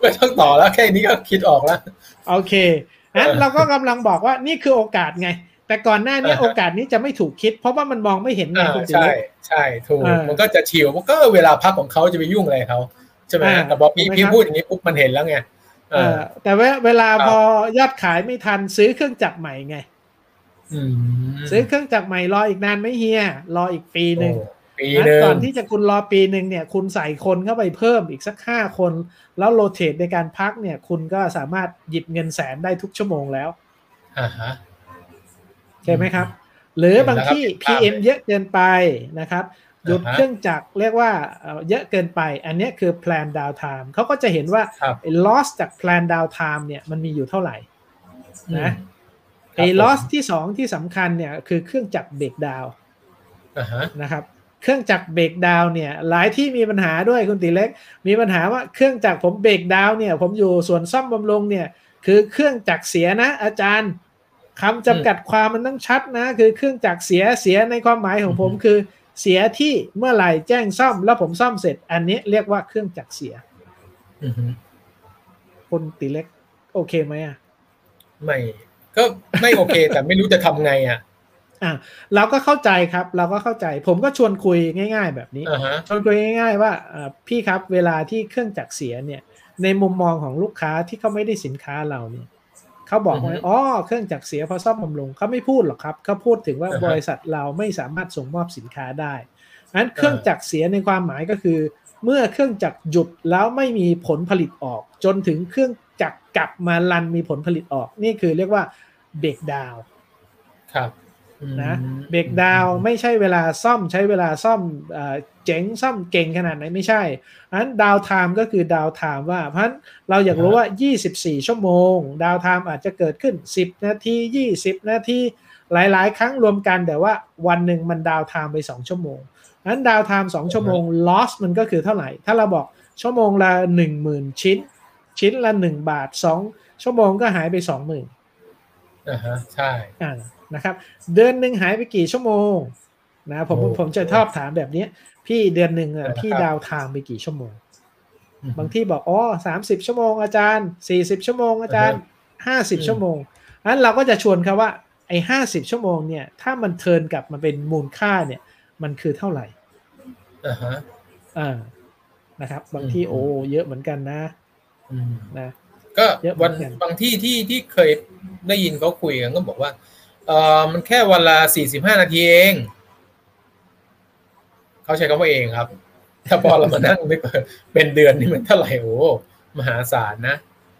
ไม่ต้องต่อแล้วแค่นี้ก็คิดออกแล้ว โอเคนั้นเราก็กำลังบอกว่านี่คือโอกาสไง แต่ก่อนหน้านี้อ่าฮะโอกาสนี้จะไม่ถูกคิด เพราะว่ามันมองไม่เห็นไงอ่าคุณจิใช่เล็กใช่ถูกอ่ามัมันก็จะชิวมันก็เวลาพักของเขาจะไปยุ่งอะไรเขาใช่ไหมอ่าแต่พอพี่ถูกไหมพี่ครับพูดอย่างนี้ปุ๊บมันเห็นแล้วไงเออแต่เวเวลาครับพอยอดขายไม่ทันซื้อเครื่องจักรใหม่ไงอืม ซื้อเครื่องจักรใหม่รออีกนานไหมเฮียรออีกปีหนึ่งโอ้ปีงั้นหนึ่งก่อนที่จะคุณรอปีหนึ่งเนี่ย คุณใส่คนเข้าไปเพิ่มอีกสักห้าคน แล้วโรเตทในการพักเนี่ย คุณก็สามารถหยิบเงินแสนได้ทุกชั่วโมงแล้วอ่าฮะใช่ไหมครับ หรือบางที่เห็นแล้วครับ PM เยอะเกินไปนะครับหยุดอ่าฮะเครื่องจักรเรียกว่าเอ่อเยอะเกินไป อันเนี้ยคือ plan downtime เขาก็จะเห็นว่าครับไอ้ loss จาก plan downtime เนี่ยมันมีอยู่เท่าไหร่นะอืม ไอ้ครับผม loss ที่สองที่สำคัญเนี่ยคือเครื่องจักรเบรกดาวอ่าฮะนะครับ เครื่องจักรเบรกดาวน์เนี่ย หลายที่มีปัญหาด้วยคุณติเล็ก มีปัญหาว่าเครื่องจักรผมเบรกดาวน์เนี่ย ผมอยู่ส่วนซ่อมบำรุงเนี่ย คือเครื่องจักรเสียนะ อาจารย์คำจำกัดความมันต้องชัดนะ คือเครื่องจักรเสียเสียในความหมายของผมคือเสียที่เมื่อไหร่แจ้งซ่อม แล้วผมซ่อมเสร็จ อันนี้เรียกว่าเครื่องจักรเสียอือฮึคุณติเล็ก โอเคไหมอะไม่ ก็ไม่โอเค แต่ไม่รู้จะทำไงอะอะเราก็เข้าใจครับ เราก็เข้าใจ ผมก็ชวนคุยง่าย ๆ แบบนี้อ่าฮะชวนคุยง่าย ๆว่าอ่าพี่ครับเวลาที่เครื่องจักรเสียเนี่ย ในมุมมองของลูกค้าที่เขาไม่ได้สินค้าเราเนี่ยเขาบอกว่าอ๋อเครื่องจักรเสียเพราะซ่อมบำรุงเขาไม่พูดหรอกครับเขาพูดถึงว่าบริษัทเราไม่สามารถส่งมอบสินค้าได้งั้นเครื่องจักรเสียในความหมายก็คือ เมื่อเครื่องจักรหยุดแล้วไม่มีผลผลิตออก จนถึงเครื่องจักรกลับมารันมีผลผลิตออก นี่คือเรียกว่า breakdownครับอืมนะ breakdown ไม่ใช่เวลาซ่อมใช้เวลาซ่อมเอ่อช่างซ่อมเก่งขนาดไหนไม่ใช่เพราะฉะนั้น downtime ก็คือ downtime ว่า เพราะฉะนั้นเราอยากรู้ว่า 24 ชั่วโมง downtime อาจจะเกิดขึ้น 10 นาที 20 นาทีหลายๆ ครั้งรวมกันแต่ว่าวันหนึ่งมัน downtime ไป 2 ชั่วโมงเพราะฉะนั้น downtime 2ชั่วโมง loss มันก็คือเท่าไหร่ ถ้าเราบอกชั่วโมงละ 10,000 ชิ้น ชิ้นละ 1 บาท 2 ชั่วโมงก็หายไป 20,000 อ่าฮะใช่อ่านะครับ เดือนหนึ่งหายไปกี่ชั่วโมงนะผมโอ้ผมจะชอบถามแบบเนี้ยพี่เดือนหนึ่งอะนะครับพี่ดาวไทม์ไปกี่ชั่วโมงอืมบางที่บอกอ๋อสามสิบชั่วโมงอาจารย์สี่สิบชั่วโมงอาจารย์ห้าสิบอืมชั่วโมงนั้นเราก็จะชวนเขาว่าไอ้ห้าสิบชั่วโมงเนี่ย ถ้ามันเทิร์นกลับมาเป็นมูลค่าเนี่ย มันคือเท่าไหร่อ่าฮะอ่านะครับ บางที่อืมโอ้เยอะเหมือนกันนะอืมนะ ก็เยอะเหมืวัอนนกันบางที่ที่ที่เคยได้ยินเขาคุยกันก็บอกว่า เออมันแค่วันละสี่สิบห้านาทีเอง เขาใช้คำว่าเองครับ ถ้าพอเรามานั่งนึกว่าเป็นเดือนนี่มันเท่าไหร่โอ้มหาศาลนะ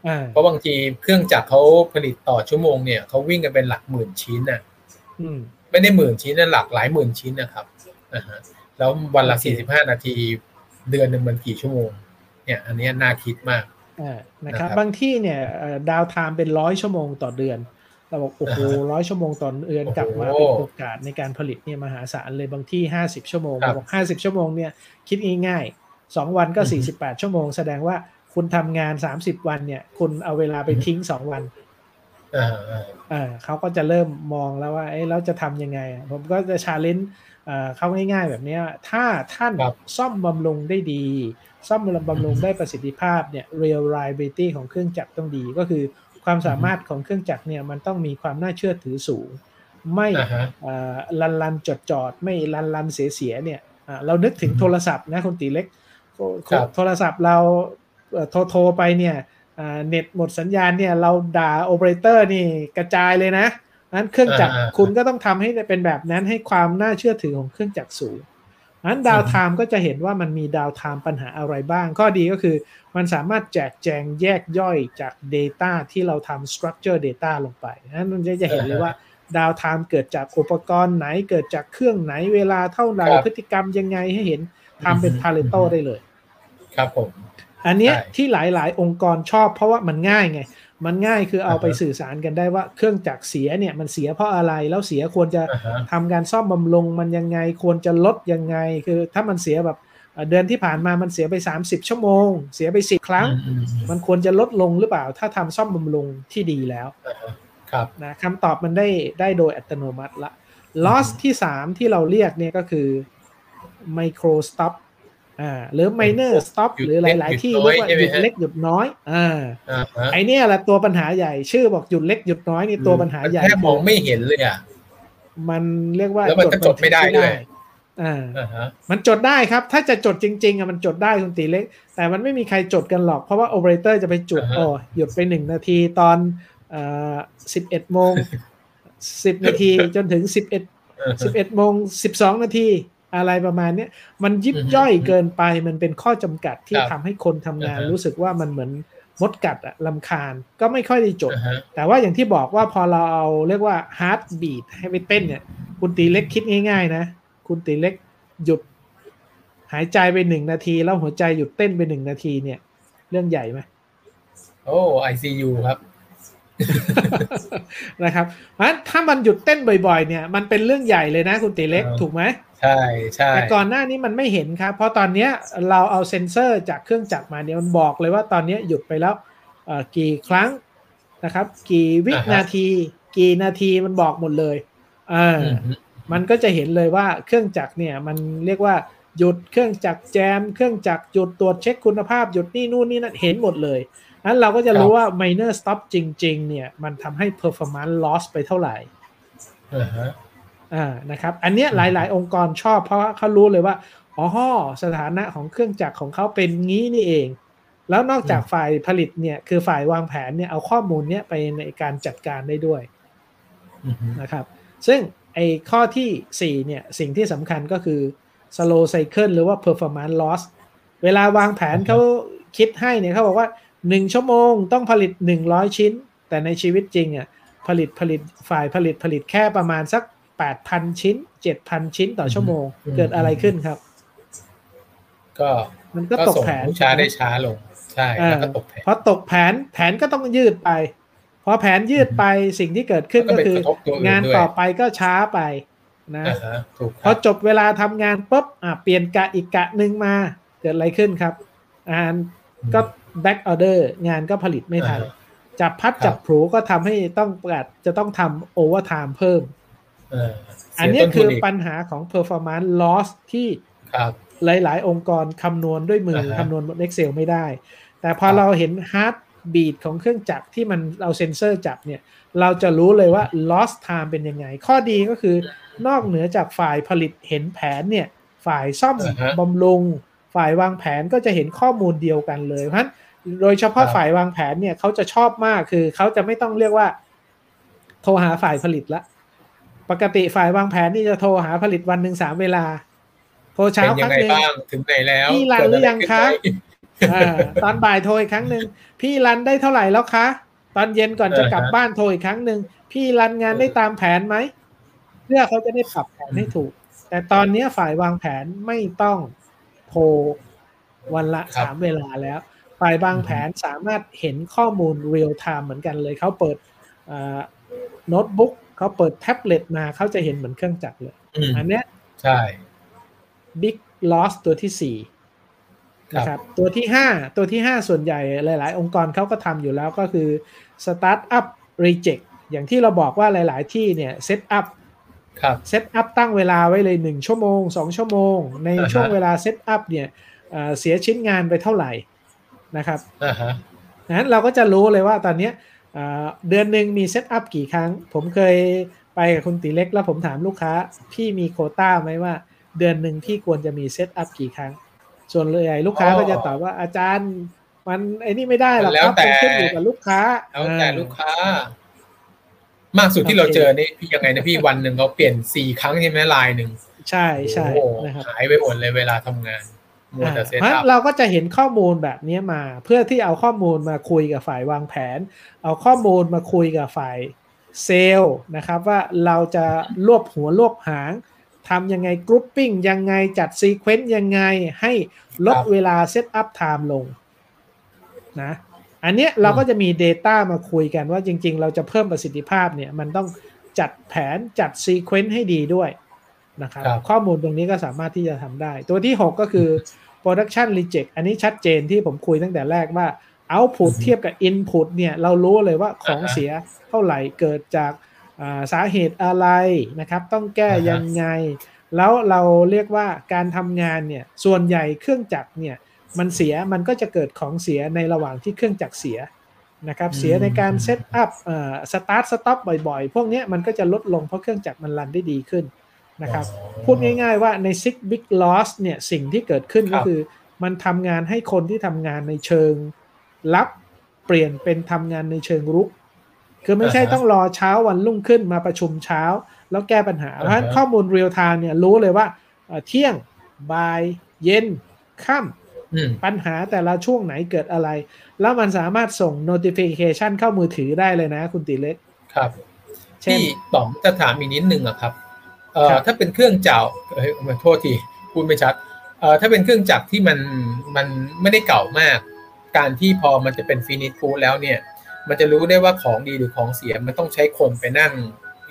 อ่าเพราะบางทีเครื่องจักรเขาผลิตต่อชั่วโมงเนี่ยเขาวิ่งกันเป็นหลักหมื่นชิ้นน่ะอืมไม่ได้หมื่นชิ้นนะหลักหลายหมื่นชิ้นนะครับอ่าฮะแล้ววันละโอเคสี่สิบห้านาที เดือนหนึ่งมันกี่ชั่วโมง เนี่ย อันเนี้ยน่าคิดมากอ่า นะครับนะครับบางที่เนี่ยเอ่อดาวไทม์เป็นร้อยชั่วโมงต่อเดือนเราบอกโอ้โหอ่าฮะร้อยชั่วโมงต่อเดือนโอ้โหกลับมาเป็นโอกาสในการผลิตเนี่ยมหาศาลเลยบางที่ห้าสิบชั่วโมงครับเราบอกห้าสิบชั่วโมงเนี่ยคิดง่ายๆสองวันก็อือฮึสี่สิบแปดชั่วโมง แสดงว่าคุณทำงานสามสิบวันเนี่ย คุณเอาเวลาไปอือฮึทิ้งสองวันอ่าอ่าเออเขาก็จะเริ่มมองแล้วว่าเอ๊ะเราจะทำยังไงอะผมก็จะ challenge เขาง่ายๆแบบเนี้ยถ้าท่านครับซ่อมบำรุงได้ดี ซ่อมบำรุงได้ประสิทธิภาพเนี่ย reliability ของเครื่องจักรต้องดี ก็คือความสามารถของเครื่องจักรเนี่ยมันต้องมีความน่าเชื่อถือสูง ไม่อ่าฮะเอ่อ run run จอดจอดๆไม่ run run เสียเสียๆเนี่ยอ่าเรานึกถึงอืมโทรศัพท์นะคุณตีเล็กโทรครับโทรศัพท์เราเอ่อโทรโทรไปเนี่ยอ่าเน็ตหมดสัญญาณเนี่ยเราด่าโอเปอเรเตอร์นี่กระจายเลยนะนั้นเครื่องจักรอ่าๆคุณก็ต้องทำให้เป็นแบบนั้นให้ความน่าเชื่อถือของเครื่องจักรสูง นั้น downtime ก็จะเห็นว่ามันมี downtime ปัญหาอะไรบ้าง ข้อดีก็คือมันสามารถแจกแจงแยกย่อยจาก Data ที่เราทำ structure data ลงไปนั้นมันจะจะเห็นเลยว่า downtime เกิดจากอุปกรณ์ไหนเกิดจากเครื่องไหนเวลาเท่าไหร่ครับพฤติกรรมยังไงให้เห็นทำเป็นอือฮึพาเลโตได้เลย ครับผม อันเนี้ยใช่ที่หลายๆ องค์กรชอบเพราะว่ามันง่ายไง มันง่ายคือเอาอ่าฮะไปสื่อสารกันได้ว่าเครื่องจักรเสียเนี่ยมันเสียเพราะอะไรแล้วเสียควรจะอ่าฮะทำการซ่อมบำรุงมันยังไงควรจะลดยังไง คือถ้ามันเสียแบบเอ่อเดือนที่ผ่านมามันเสียไป 30 ชั่วโมง เสียไป 10 ครั้งอืมอืมอืมมันควรจะลดลงหรือเปล่า ถ้าทำซ่อมบำรุงที่ดีแล้วอ่าฮะครับนะคำตอบมันได้ได้โดยอัตโนมัติละ loss ที่ 3 ที่เราเรียกเนี่ยก็คือ micro stop อ่าหรือ minor stop หยุดหรือเล็กหลาย ๆ ที่หยุเรีดยกว่าน้อยหยุดใช่ไหมฮะเล็กหยุดน้อยอ่าอ่าฮะไอเนี่ยแหละตัวปัญหาใหญ่ชื่อบอกหยุดเล็กหยุดน้อยนี่ตัวปัญหาใหญ่แค่มองไม่เห็นเลยอะมันเรียกว่าแล้วมันก็จดไม่ได้ด้วยอ่าอ่าฮะมันจดได้ครับ ถ้าจะจดจริง ๆอะมันจดได้คุณตีเล็ก แต่มันไม่มีใครจดกันหรอก เพราะว่าโอเปอเรเตอร์จะไปจุดอ่าฮะโอ้หยุดไปหนึ่งนาทีตอนเอ่อสิบเอ็ดโมงสิบนาทีจนถึงสิบเอ็ดอ่าฮะสิบเอ็ดโมงสิบสองนาที อะไรประมาณเนี้ยมันยิบอือฮึย่อยเกินไปมันเป็นข้อจำกัดที่ครับทำให้คนทำงานอ่าฮะรู้สึกว่ามันเหมือนมดกัดอะรำคาญก็ไม่ค่อยได้จดอ่าฮะแต่ว่าอย่างที่บอกว่าพอเราเอาเรียกว่า heartbeat ให้ไปเต้นเนี่ย คุณตีเล็กคิดง่ายๆนะ คุณตีเล็กหยุด หายใจไปหนึ่งนาที แล้วหัวใจหยุดเต้นไปหนึ่งนาทีเนี่ย เรื่องใหญ่ไหมโอ้ ICU ครับ นะครับเพราะถ้ามันหยุดเต้นบ่อยๆ เนี่ย มันเป็นเรื่องใหญ่เลยนะคุณตีเล็กถูกไหมใช่ใช่แต่ก่อนหน้านี้มันไม่เห็นครับ เพราะตอนนี้เราเอาเซ็นเซอร์จากเครื่องจักรมาเนี่ยมันบอกเลยว่าตอนนี้หยุดไปแล้วกี่ครั้งนะครับ กี่วินาที กี่นาทีมันบอกหมดเลยอ่ามันก็จะเห็นเลยว่าเครื่องจักรเนี่ย มันเรียกว่าหยุดเครื่องจักรแจม เครื่องจักรหยุดตรวจเช็คคุณภาพหยุดนี่นู่นนี่นั่นเห็นหมดเลย นั้นเราก็จะรู้ว่า minor stop จริง ๆ เนี่ย มันทำให้ performance loss ไปเท่าไหร่อ่านะครับ อันเนี้ยหลาย ๆ องค์กรชอบเพราะเขารู้เลยว่าอ๋อสถานะของเครื่องจักรของเขาเป็นงี้นี่เอง แล้วนอกจากฝ่ายผลิตเนี่ย คือฝ่ายวางแผนเนี่ยเอาข้อมูลเนี้ยไปในการจัดการได้ด้วยนะครับ ซึ่งไอ้ข้อที่ 4 เนี่ย สิ่งที่สำคัญก็คือ slow cycle หรือว่า performance loss เวลาวางแผนเขาคิดให้เนี่ยเขาบอกว่า หนึ่งชั่วโมงต้องผลิตหนึ่งร้อยชิ้น แต่ในชีวิตจริงอะผลิตผลิตฝ่ายผลิตผลิตแค่ประมาณสักแปดพันชิ้นเจ็ดพันชิ้นต่อชั่วโมง เกิดอะไรขึ้นครับ ก็มันก็ตกแผนช้าได้ช้าลงใช่แล้วก็ตกแผนพอตกแผนแผนก็ต้องยืดไปพอแผนยืดไปสิ่งที่เกิดขึ้นก็คือ งานต่อไปก็ช้าไปนะพอจบเวลาทำงานปุ๊บอะเปลี่ยนกะอีกกะหนึ่งมา เกิดอะไรขึ้นครับอ่านก็ back order งานก็ผลิตไม่ทัน จับพลัดจับผลูก็ทำให้ต้องประกาศจะต้องทำ overtime เพิ่มอันนี้คือปัญหาของ performance loss ที่หลาย ๆ องค์กรคำนวณด้วยมือคำนวณบน Excel ไม่ได้ แต่พอเราเห็น hard beat ของเครื่องจักรที่มันเอาเซนเซอร์จับเนี่ย เราจะรู้เลยว่า loss time เป็นยังไง ข้อดีก็คือนอกเหนือจากฝ่ายผลิตเห็นแผนเนี่ย ฝ่ายซ่อมบำรุง ฝ่ายวางแผนก็จะเห็นข้อมูลเดียวกันเลย เพราะ โดยเฉพาะฝ่ายวางแผนเนี่ยเขาจะชอบมากคือเขาจะไม่ต้องเรียกว่า โทรหาฝ่ายผลิตละ ปกติฝ่ายวางแผนนี่จะโทรหาผลิตวันหนึ่งสามเวลา โทรเช้าครั้งหนึ่งถึงไหนแล้วพี่ run หรือยังคะตอนบ่ายโทรอีกครั้งหนึ่งพี่ run ได้เท่าไหร่แล้วคะ ตอนเย็นก่อนจะกลับบ้านโทรอีกครั้งหนึ่งพี่ run งานได้ตามแผนไหมเพื่อเขาจะได้ปรับแผนให้ถูก แต่ตอนนี้ฝ่ายวางแผนไม่ต้องโทรวันละสามเวลาแล้ว ฝ่ายวางแผนสามารถเห็นข้อมูล real time เหมือนกันเลย เขาเปิดโน้ตบุ๊กเขาเปิดแท็บเล็ตมาเขาจะเห็นเหมือนเครื่องจักรเลย อันเนี้ยใช่ Big Loss ตัวที่สี่นะครับตัวที่ห้าตัวที่ห้าส่วนใหญ่หลาย ๆ องค์กรเขาก็ทำอยู่แล้วก็คือ Startup Reject อย่างที่เราบอกว่าหลาย ๆ ที่เนี่ย setup setup ตั้งเวลาไว้เลยหนึ่งชั่วโมงสองชั่วโมง ในช่วงเวลา setup เนี่ยเสียชิ้นงานไปเท่าไหร่ นะครับนั้นเราก็จะรู้เลยว่าตอนนี้เดือนหนึ่งมี setup กี่ครั้ง ผมเคยไปกับคุณตีเล็กแล้วผมถามลูกค้า พี่มีโคต้าไหมว่า เดือนหนึ่งพี่ควรจะมีเซตอัพกี่ครั้ง ส่วนใหญ่ลูกค้าก็จะตอบว่าอาจารย์มันไอ้นี่ไม่ได้หรอกครับเป็นขึ้นอยู่กับลูกค้าแล้วแต่ลูกค้า มากสุดที่เราเจอนี่พี่ยังไงนะพี่วันหนึ่งเขาเปลี่ยนสี่ครั้งใช่ไหมลายหนึ่งใช่ใช่หายไปหมดเลยเวลาทำงาน เพราะเราก็จะเห็นข้อมูลแบบนี้มา เพื่อที่เอาข้อมูลมาคุยกับฝ่ายวางแผน เอาข้อมูลมาคุยกับฝ่ายเซลล์นะครับ ว่าเราจะรวบหัวรวบหางทำยังไง grouping ยังไงจัด sequence ยังไงให้ลดเวลา setup time ลงนะอันเนี้ยเราก็จะมี Data มาคุยกันว่าจริง ๆ เราจะเพิ่มประสิทธิภาพเนี่ยมันต้องจัดแผนจัด sequence ให้ดีด้วยนะครับ ข้อมูลตรงนี้ก็สามารถที่จะทำได้ ตัวที่ 6 ก็คือ production reject อันนี้ชัดเจนที่ผมคุยตั้งแต่แรกว่า output เทียบกับ input เนี่ยเรารู้เลยว่าของเสียเท่าไหร่เกิดจากสาเหตุอะไรนะครับ ต้องแก้ยังไง แล้วเราเรียกว่าการทำงานเนี่ยส่วนใหญ่เครื่องจักรเนี่ยมันเสียมันก็จะเกิดของเสียในระหว่างที่เครื่องจักรเสียนะครับเสียในการ setup start stop บ่อยๆ พวกนี้มันก็จะลดลงเพราะเครื่องจักรมัน run ได้ดีขึ้น นะครับ พูดง่ายๆว่าใน six big loss เนี่ยสิ่งที่เกิดขึ้นก็คือ มันทำงานให้คนที่ทำงานในเชิงรับเปลี่ยนเป็นทำงานในเชิงรุก คือไม่ใช่ต้องรอเช้าวันรุ่งขึ้นมาประชุมเช้า แล้วแก้ปัญหา เพราะฉะนั้นข้อมูลเรียลไทม์เนี่ยรู้เลยว่าเที่ยงบ่ายเย็นค่ำปัญหาแต่ละช่วงไหนเกิดอะไร แล้วมันสามารถส่ง notification เข้ามือถือได้เลยนะคุณติเล็กครับที่ป๋องจะถามอีกนิดนึงอะครับเอ่อ ถ้าเป็นเครื่องเจ้าเฮ้ยมาโทษทีพูดไม่ชัดเอ่อถ้าเป็นเครื่องจักรที่มันมันไม่ได้เก่ามาก การที่พอมันจะเป็น finish good แล้วเนี่ย มันจะรู้ได้ว่าของดีหรือของเสียมันต้องใช้คนไปนั่ง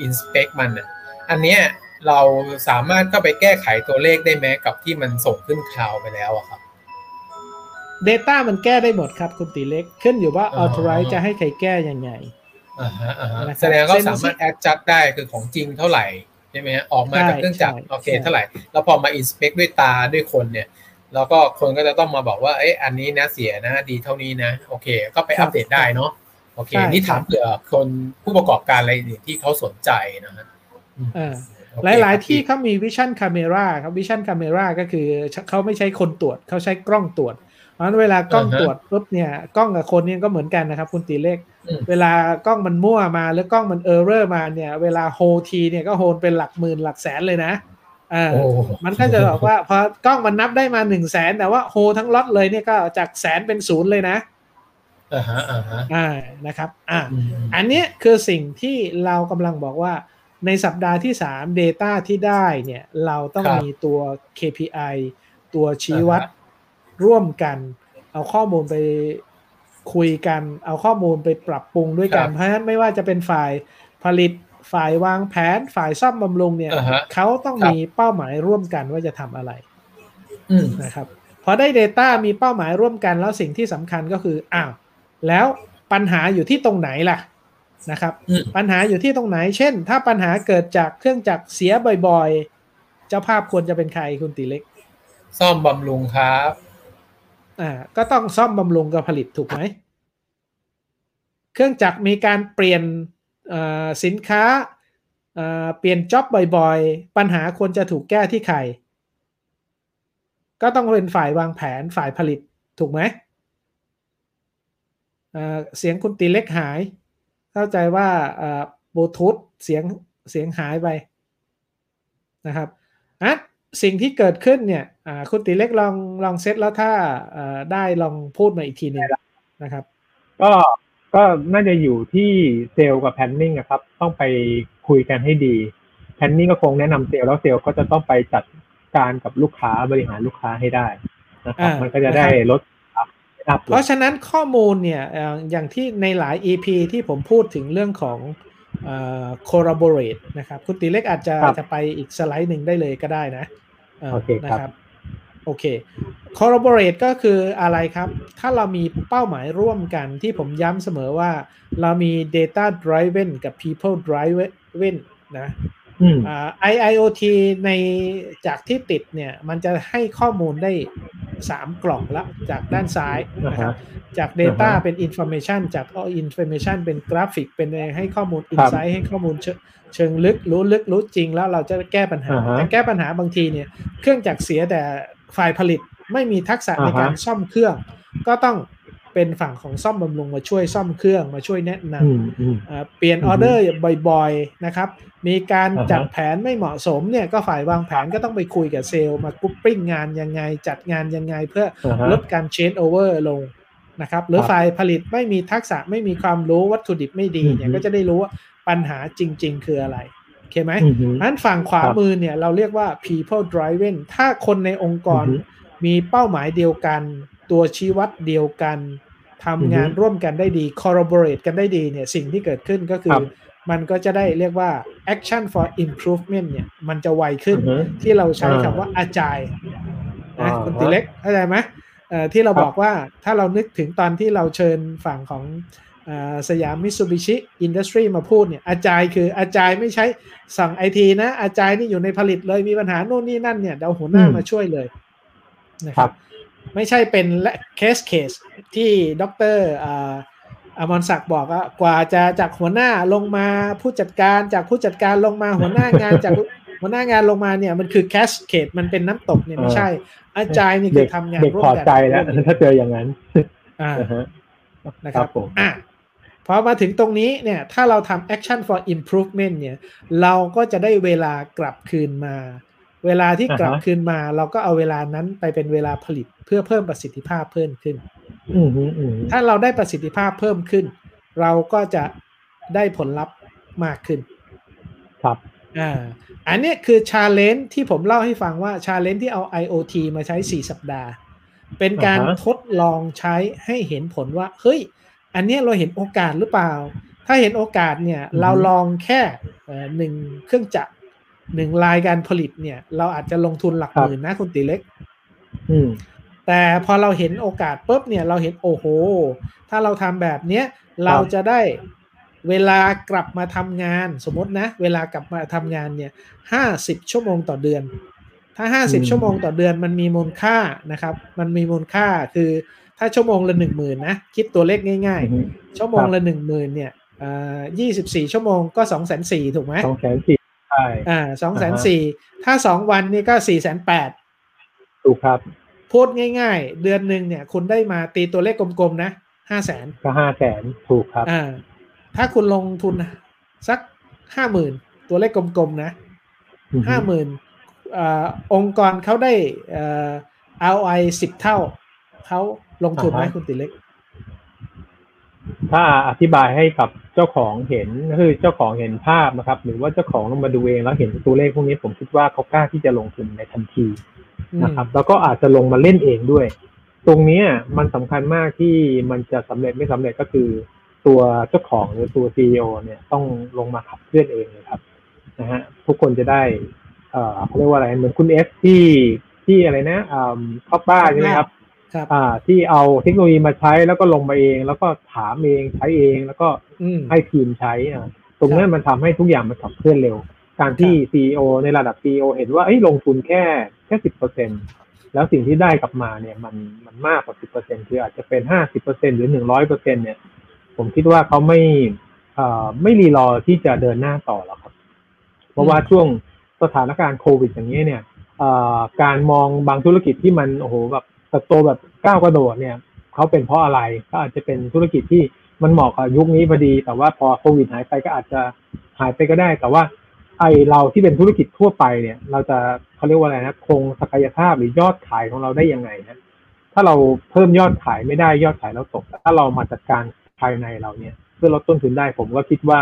inspect มันอะอันเนี้ยเราสามารถเข้าไปแก้ไขตัวเลขได้ไหมกับที่มันส่งขึ้น cloud ไปแล้วอะครับ Data มันแก้ได้หมดครับคุณตีเล็ก ขึ้นอยู่ว่าอ๋อ authorize จะให้ใครแก้ยังไงอ่าฮะอ่าฮะนะครับแสดงว่าเส้นสามารถ adjust ได้คือของจริงเท่าไหร่ใช่ไหมฮะออกมาจากเครื่องจักรใช่โอเคใช่เท่าไหร่แล้วพอมา inspect ด้วยตาด้วยคนเนี่ย แล้วก็คนก็จะต้องมาบอกว่าเอ้ยอันนี้นะเสียนะ ดีเท่านี้นะ โอเค ก็ไปอัปเดตได้เนาะโอเคใช่นี่ถามเผื่อคนผู้ประกอบการอะไรอื่นที่เขาสนใจนะฮะอืมอ่าโอเคหลายครับๆที่เขามี vision camera ครับ vision camera ก็คือเขาไม่ใช้คนตรวจเขาใช้กล้องตรวจ เพราะฉะนั้นเวลากล้องตรวจปุ๊บเนี่ยกล้องกับคนเนี่ยก็เหมือนกันนะครับ คุณตีเลขอืมเวลากล้องมันมั่วมาหรือกล้องมันเออร์เรอร์มาเนี่ย เวลาโฮทีเนี่ยก็โฮนเป็นหลักหมื่นหลักแสนเลยนะอ่าโอ้มันก็จะบอกว่าพอกล้องมันนับได้มาหนึ่งแสนแต่ว่าโฮทั้งล็อตเลยเนี่ยก็จากแสนเป็นศูนย์เลยนะอ่าฮะอ่าฮะอ่านะครับ อ่าอืมอันเนี้ยคือสิ่งที่เรากำลังบอกว่าในสัปดาห์ที่ 3 Data ที่ได้เนี่ยเราต้องมีตัว KPI ตัวชี้วัด ร่วมกัน เอาข้อมูลไปคุยกัน เอาข้อมูลไปปรับปรุงด้วยกัน เพราะฉะนั้นไม่ว่าจะเป็นฝ่ายผลิตฝ่ายวางแผนฝ่ายซ่อมบำรุงเนี่ยอ่าฮะเขาต้องมีเป้าหมายร่วมกันว่าจะทำอะไรอืมนะครับพอได้ Data มีเป้าหมายร่วมกันแล้วสิ่งที่สำคัญก็คืออ้าวแล้วปัญหาอยู่ที่ตรงไหนล่ะนะครับอืมปัญหาอยู่ที่ตรงไหน เช่น ถ้าปัญหาเกิดจากเครื่องจักรเสียบ่อยๆ เจ้าภาพควรจะเป็นใครคุณตีเล็ก ซ่อมบำรุงครับ อ่าก็ต้องซ่อมบำรุงกับผลิตถูกไหม เครื่องจักรมีการเปลี่ยนสินค้าเปลี่ยนจ็อบบ่อยๆ ปัญหาควรจะถูกแก้ที่ใคร ก็ต้องเป็นฝ่ายวางแผนฝ่ายผลิตถูกไหมเอ่อเสียงคุณตีเล็กหาย เข้าใจว่าบลูทูธเสียงเสียงหายไปนะครับอะ สิ่งที่เกิดขึ้นเนี่ยอ่าคุณตีเล็กลองลองเซตแล้วถ้าเอ่อได้ลองพูดมาอีกทีหนึ่งนะครับ ก็ก็น่าจะอยู่ที่เซลล์กับ planning ครับ ต้องไปคุยกันให้ดี planning ก็คงแนะนำเซลล์แล้วเซลล์ก็จะต้องไปจัดการกับลูกค้าบริหารลูกค้าให้ได้นะครับอ่ามัมันก็จะได้ลดอัพเพราะฉะนั้นข้อมูลเนี่ยเอ่ออย่างที่ในหลาย EP ที่ผมพูดถึงเรื่องของเอ่อ corroborate นะครับ คุณตีเล็กอาจจะจะไปอีกสไลด์หนึ่งได้เลยก็ได้นะเอ่อ โอเคนะครับโอเค corroborate ก็คืออะไรครับ ถ้าเรามีเป้าหมายร่วมกันที่ผมย้ำเสมอว่าเรามี data driven กับ people driven นะอืมอ่า IIoT ในจากที่ติดเนี่ย มันจะให้ข้อมูลได้3กล่องละจากด้านซ้ายนะครับจาก Data อ่าฮะเป็น Information จาก Information เป็นกราฟิกเป็นให้ข้อมูลครับ Insight ให้ข้อมูลเชิงเชิงลึกรู้ลึกรู้จริงแล้วเราจะแก้ปัญหาอ่าฮะแต่แก้ปัญหาบางทีเนี่ย เครื่องจักรเสียแต่ฝ่ายผลิตไม่มีทักษะในอ่าฮะการซ่อมเครื่อง ก็ต้อง เป็นฝั่งของซ่อมบำรุงมาช่วยซ่อมเครื่องมาช่วยแนะนำอืมอืมเอ่อเปลี่ยนอือฮึอเดอร์บ่อยๆนะครับ มีการอ่าฮะจัดแผนไม่เหมาะสมเนี่ยก็ฝ่ายวางแผนก็ต้องไปคุยกับเซลล์มา grouping งานยังไง จัดงานยังไงเพื่ออ่าฮะลดการ changeover ลงนะครับหรือครับฝ่ายผลิตไม่มีทักษะไม่มีความรู้วัตถุดิบไม่ดีเนี่ยอือฮึก็จะได้รู้ว่าปัญหาจริง ๆ คืออะไรโอเคไหมอือฮึนั้นฝั่งขวาครับมือเนี่ยเราเรียกว่า people driven ถ้าคนในองค์กรอือฮึมีเป้าหมายเดียวกัน ตัวชี้วัดเดียวกัน ทำงานอือฮึร่วมกันได้ดี collaborate กันได้ดีเนี่ยสิ่งที่เกิดขึ้นก็คือครับมันก็จะได้เรียกว่า action for improvement เนี่ย มันจะไวขึ้นอือฮึที่เราใช้อ่าคำว่า agile นะอ่าคุณติเล็กเข้าใจไหมเอ่อที่เราครับบอกว่าถ้าเรานึกถึงตอนที่เราเชิญฝั่งของเอ่อสยามมิ s ูบิชิอินดัสทรีมาพูดเนี่ยอาจายคืออาจายไม่ใช้สั่งไอทีนะอาจายนี่อยู่ในผลิตเลยมีปัญหาโน่นนี่นั่นเนี่ยเดี๋ยวหัวหน้าอืมมาช่วยเลยนะคครับ ไม่ใช่เป็น case case ที่ดร.อ่าอมรศักดิ์บอกว่ากว่าจะจากหัวหน้าลงมาผู้จัดการจากผู้จัดการลงมาหัวหน้างานจากหัวหน้างานลงมาเนี่ยมันคือ cascade มันเป็นน้ำตกเนี่ยไม่ใช่ agile นี่คือทำงานเด็กร่วมกันพอใจแล้วถ้าเจออย่างนั้นอ่าอ่าฮะนะครับผมอะพอมาถึงตรงนี้เนี่ยถ้าเราทำ action for improvement เนี่ย เราก็จะได้เวลากลับคืนมา เวลาที่กลับอ่าฮะคืนมา เราก็เอาเวลานั้นไปเป็นเวลาผลิตเพื่อเพิ่มประสิทธิภาพเพิ่มขึ้นอืมฮึอืมฮึถ้าเราได้ประสิทธิภาพเพิ่มขึ้น เราก็จะได้ผลลัพธ์มากขึ้น ครับอ่าอันเนี้ยคือ challenge ที่ผมเล่าให้ฟังว่า challenge ที่เอา IoT มาใช้ 4 สัปดาห์ เป็นการอ่าฮะทดลองใช้ให้เห็นผลว่า เฮ้ย อันเนี้ยเราเห็นโอกาสหรือเปล่า ถ้าเห็นโอกาสเนี่ยอือฮึเราลองแค่เอ่อหนึ่งเครื่องจักร หนึ่งรายการผลิตเนี่ย เราอาจจะลงทุนหลักหมื่นนะคุณตีเล็ก อืม แต่พอเราเห็นโอกาสปุ๊บเนี่ย เราเห็นโอ้โห ถ้าเราทำแบบเนี้ยเราจะได้เวลากลับมาทำงาน สมมตินะ เวลากลับมาทำงานเนี่ยห้าสิบชั่วโมงต่อเดือน ถ้าห้าสิบอืมชั่วโมงต่อเดือนมันมีมูลค่านะครับ มันมีมูลค่าคือถ้าชั่วโมงละหนึ่งหมื่นนะ คิดตัวเลขง่ายอืมๆชั่วโมงละหนึ่งหมื่นเนี่ยอ่ายี่สิบสี่ชั่วโมงก็สองแสนสี่ถูกไหมสองแสนสี่ใช่ อ่าสองแสนสี่ถ้าสองวันนี่ก็สี่แสนแปดถูกครับ พูดง่ายๆ เดือนหนึ่งเนี่ย คุณได้มาตีตัวเลขกลมๆนะห้าแสนก็ห้าแสนถูกครับอ่าถ้าคุณลงทุนสักห้าหมื่นตัวเลขกลมๆนะอือฮึห้าหมื่นองค์กรเขาได้เอ่อ ROI สิบเท่า เขาลงทุนไหมคุณติเล็ก ถ้าอธิบายให้กับ เจ้าของเห็นก็คือเจ้าของเห็นภาพนะครับ หรือว่าเจ้าของลงมาดูเองแล้วเห็นตัวเลขพวกนี้ผมคิดว่าเขากล้าที่จะลงทุนในทันทีนะครับ แล้วก็อาจจะลงมาเล่นเองด้วย ตรงเนี้ยมันสำคัญมากที่มันจะสำเร็จไม่สำเร็จก็คือ ตัวเจ้าของหรือตัวซีอเนี่ยต้องลงมาขับเคลื่อนเองเลยครับนะฮะทุกคนจะได้เอ่อเขาเรียกว่าอะไรเหมือนคุณเอฟที่ที่อะไรนะอ่าคอปบ้าใช่ไหมครับ ครับอ่า ที่เอาเทคโนโลยีมาใช้แล้วก็ลงมาเอง แล้วก็ถามเองใช้เองแล้วก็อืมให้ทีมใช้อ่าตรงนั้นมันทำให้ทุกอย่างมันขับเคลื่อนเร็ว การที่ครับซีอในระดับซีอเห็นว่าเอ้ยลงทุนแค่แค่สิบเปอร์เซ็นแล้วสิ่งที่ได้กลับมาเนี่ยมันมันมากกว่าสิบเปอร์เซ็นคืออาจจะเป็นห้าสิบเปอร์เซ็นหรือหนึ่งร้อยเปอร์เซ็นเนี่ย ผมคิดว่าเขาไม่เอ่อไม่รีรอที่จะเดินหน้าต่อหรอกครับ เพราะว่าช่วงสถานการณ์โควิดอย่างนี้เนี่ยเอ่อการมองบางธุรกิจที่มันโอ้โหแบบเติ บโตแบบก้าวกระโดดเนี่ยเขาเป็นเพราะอะไรก็อาจจะเป็นธุรกิจที่มันเหมาะกับยุคนี้พอดี แต่ว่าพอโควิดหายไปก็อาจจะหายไปก็ได้ แต่ว่าไอเราที่เป็นธุรกิจทั่วไปเนี่ย เราจะเขาเรียกว่าอะไรนะคงศักยภาพหรือยอดขายของเราได้ยังไงนะถ้าเราเพิ่มยอดขายไม่ได้ยอดขายเราตกถ้าเรามาจัดการภายในเราเนี่ย เพื่อลดต้นทุนได้ผมก็คิดว่า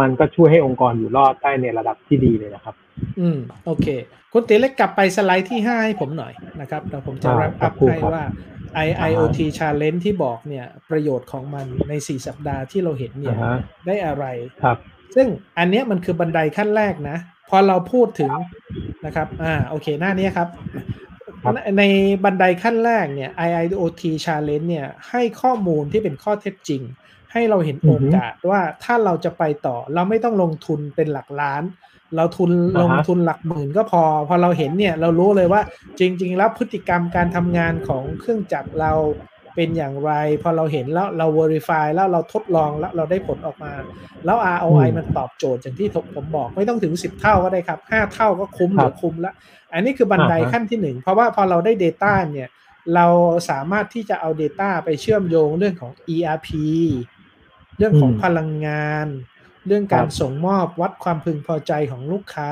มันก็ช่วยให้องค์กรอยู่รอดได้ในระดับที่ดีเลยนะครับ อืม โอเค คุณติเล็กกลับไปสไลด์ที่ห้าให้ผมหน่อยนะครับเดี๋ยวผมจะอ่ารับครัอับพครูให้ครับว่า IIoT Challenge ที่บอกเนี่ย ประโยชน์ของมันใน 4 สัปดาห์ที่เราเห็นเนี่อ่ายฮะได้อะไรครับ ซึ่งอันเนี้ยมันคือบันไดขั้นแรกนะ พอเราพูดถึงนะครับ อ่า โอเค หน้านี้ครับครับในในบันไดขั้นแรกเนี่ย IIoT Challenge เนี่ยให้ข้อมูลที่เป็นข้อเท็จจริง ให้เราเห็นโอกาสว่าถ้าเราจะไปต่อ เราไม่ต้องลงทุนเป็นหลักล้าน เราทุนลงทุนหลักหมื่นก็พอ พอเราเห็นเนี่ยเรารู้เลยว่าจริง ๆ แล้วพฤติกรรมการทำงานของเครื่องจักรเราเป็นอย่างไร พอเราเห็นแล้วเรา verify แล้วเราทดลองแล้วเราได้ผลออกมา แล้ว ROI อืมมันตอบโจทย์อย่างที่ผมบอกไม่ต้องถึง 10 เท่าก็ได้ครับ 5 เท่าก็คุ้มหครับรือคุ้มละอันนี้คือบันไดอ่าฮะขั้นที่หนึ่งเพราะว่าพอเราได้ Data เนี่ยเราสามารถที่จะเอา Data ไปเชื่อมโยงเรื่องของ ERP เรื่องของอืมพลังงาน เรื่องการครับส่งมอบวัดความพึงพอใจของลูกค้า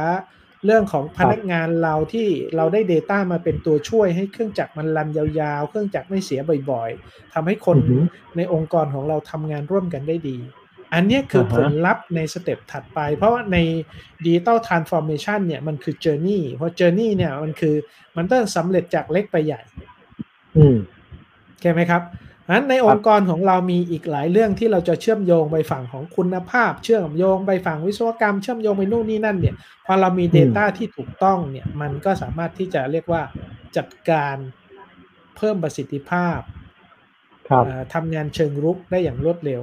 เรื่องของพนักงานเราที่เราได้ Data มาเป็นตัวช่วยให้เครื่องจักรมันรันยาวๆ เครื่องจักรไม่เสียบ่อยๆทำให้คนอือหือในองค์กรของเราทำงานร่วมกันได้ดี อันเนี้ยคืออ่าฮะผลลัพธ์ในสเต็ปถัดไป เพราะว่าใน Digital Transformation เนี่ยมันคือ Journey เพราะ Journey เนี่ยมันคือมันต้องสำเร็จจากเล็กไปใหญ่ อืมใช่ไหมครับ นั้นในองค์กรของเรามีอีกหลายเรื่องที่เราจะเชื่อมโยงไปฝั่งของคุณภาพ เชื่อมโยงไปฝั่งวิศวกรรม เชื่อมโยงไปนู่นนี่นั่นเนี่ยพอเรามี Data ที่ถูกต้องเนี่ยมันก็สามารถที่จะเรียกว่าจัดการเพิ่มประสิทธิภาพครับเอ่อทำงานเชิงรุกได้อย่างรวดเร็ว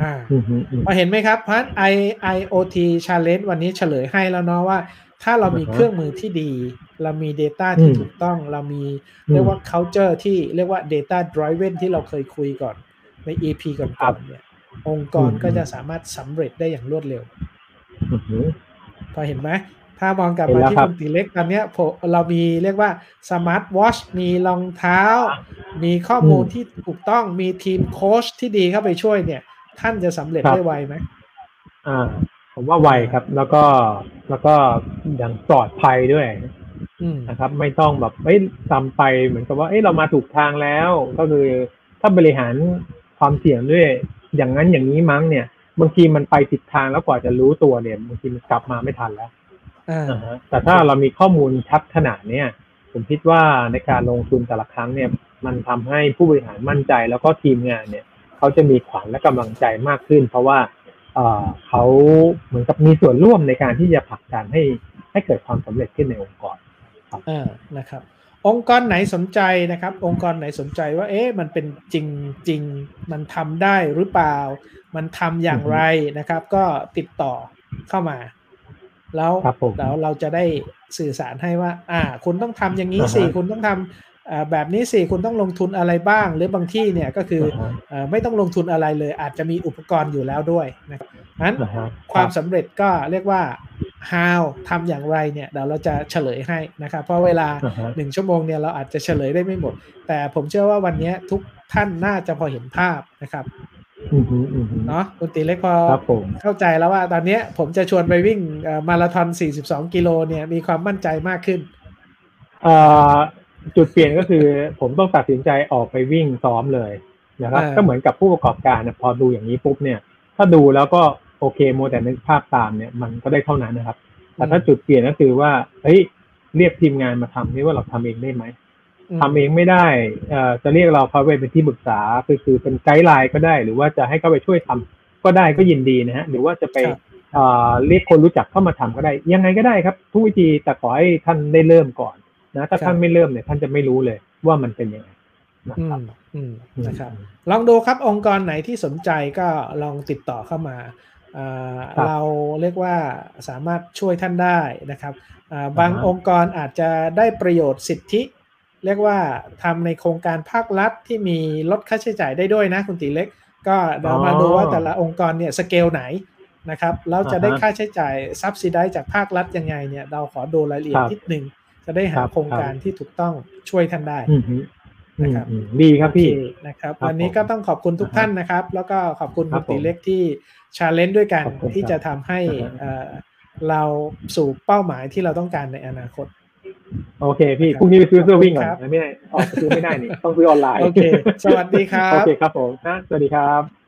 อ่าอืมอืมอืมพอเห็นไหมครับเพราะฉะนั้น I IoT Challenge วันนี้เฉลยให้แล้วเนาะว่า ถ้าเรามีอ่าฮะเครื่องมือที่ดี เรามี Data ที่อืมถูกต้อง เรามีอืมเรียกว่า culture ที่เรียกว่า Data Driven ที่เราเคยคุยก่อนใน EP ก่ครัอนบๆเนี่ย องค์กรอืมก็จะสามารถสำเร็จได้อย่างรวดเร็วอือหือพอเห็นไหมถ้ามองกลับเห็นมาแล้วที่ครับคุณตีเล็กตอนเนี้ยผมเรามีเรียกว่า smart watch มีรองเท้า มีข้อมูลอืมที่ถูกต้องมีทีมโค้ชที่ดีเข้าไปช่วยเนี่ย ท่านจะสำเร็จครับได้ไวไหมอ่า ผมว่าไวครับ แล้วก็แล้วก็อย่างปลอดภัยด้วยอืมนะครับ ไม่ต้องแบบเอ้ยตามไปเหมือนกับว่าเอ้ยเรามาถูกทางแล้ว ก็คือถ้าบริหารความเสี่ยงด้วย อย่างนั้นอย่างนี้มั้งเนี่ย บางทีมันไปผิดทางแล้วกว่าจะรู้ตัวเนี่ยบางทีมันกลับมาไม่ทันแล้วอ่าอ่าฮะแต่ถ้าเรามีข้อมูลชัดขนาดเนี้ยผมคิดว่าในการลงทุนแต่ละครั้งเนี่ย มันทำให้ผู้บริหารมั่นใจแล้วก็ทีมงานเนี่ย เขเขาจะมีขวัญและกำลังใจมากขึ้น เพราะว่า เอ่อเขาเหมือนกับมีส่วนร่วมในการที่จะผลักดันให้ให้เกิดความสำเร็จขึ้นในองค์กรเออนะครับ องค์กรไหนสนใจนะครับ องค์กรไหนสนใจว่า เอ๊ะมันเป็นจริงจริงมันทำได้หรือเปล่า มันทำอย่างไรนะครับ ก็ติดต่อเข้ามา แล้วครับผมแล้วเราจะได้สื่อสารให้ว่า อ่า คุณต้องทำอย่างนี้สิอ่าฮะคุณต้องทำอ่า แบบนี้สิคุณต้องลงทุนอะไรบ้าง หรือบางที่เนี่ยก็คืออ่าฮะเอ่อไม่ต้องลงทุนอะไรเลย อาจจะมีอุปกรณ์อยู่แล้วด้วยนะครับนั้นนะฮะความสำเร็จก็เรียกว่า how ทำอย่างไรเนี่ยเดี๋ยวเราจะเฉลยให้นะครับเพราะเวลาอ่าฮะหนึ่งชั่วโมงเนี่ยเราอาจจะเฉลยได้ไม่หมด แต่ผมเชื่อว่าวันนี้ทุกท่านน่าจะพอเห็นภาพนะครับอือฮึอือฮึเนาะคุณตีเล็กพอครับผมเข้าใจแล้วว่าตอนเนี้ยผมจะชวนไปวิ่งเอ่อมาราธอน 42 กิโลเนี่ยมีความมั่นใจมากขึ้นเอ่อ จุดเปลี่ยนก็คือผมต้องตัดสินใจออกไปวิ่งซ้อมเลยนะครับอ่าก็เหมือนกับผู้ประกอบการเนี่ยพอดูอย่างนี้ปุ๊บเนี่ย ถ้าดูแล้วก็โอเคโมวแต่นึกภาพตามเนี่ยมันก็ได้เท่านั้นนะครับ แต่ถ้าจุดเปลี่ยนก็คือว่าเฮ้ยเรียกทีมงานมาทำนี่ว่าเราทำเองได้ไหมมทำเองไม่ได้เอ่อจะเรียกเราเขาไปเป็นที่ปรึกษาคือคือเป็นไกด์ไลน์ก็ได้ หรือว่าจะให้เขาไปช่วยทำก็ได้ก็ยินดีนะฮะหรือว่าจะไปครับเอ่อเรียกคนรู้จักเข้ามาทำก็ได้ ยังไงก็ได้ครับ ทุกวิธีแต่ขอให้ท่านได้เริ่มก่อน นะถ้าท่านไม่เริ่มเนี่ยท่านจะไม่รู้เลยว่ามันเป็นยังไงนะอืครับมอืมนะครับอืมลองดูครับองค์กรไหนที่สนใจก็ลองติดต่อเข้ามาอ่าครับเราเรียกว่าสามารถช่วยท่านได้นะครับอ่าบางอ่าฮะองค์กรอาจจะได้ประโยชน์สิทธิ เรียกว่าทำในโครงการภาครัฐที่มีลดค่าใช้จ่ายได้ด้วยนะคุณตีเล็ก ก็เดี๋ยวมาดูว่าแต่ละองค์กรเนี่ยสเกลไหนนะครับแล้วจะได้ค่าใใช้จ่ายซับซิได้จากภาครัฐยังไงเนี่ยเราขอดูรายละเอียดนิดนึง จะได้หาโครงการที่ถูกต้องช่วยท่านได้อืมฮึอืมนะครับอืมดีครับพี่โอนะครับครับ วันนี้ก็ต้องขอบคุณทุกท่านนะครับ แล้วก็ขอบคุณครัคุบณตีเล็กที่ challenge ด้วยกันขอบคุณครับที่จะทำให้อ่าฮะเอ่อเราสู่เป้าหมายที่เราต้องการในอนาคต โอเคพี่ครับพรุ่งนี้ไปซื้อเสื้อวิ่งก่อครับนไม่ได้ออกซื้อไม่ได้นี่ต้องซื้อออนไลน์โอเค สวัสดีครับโอเคครับผมนะสวัสดีครับ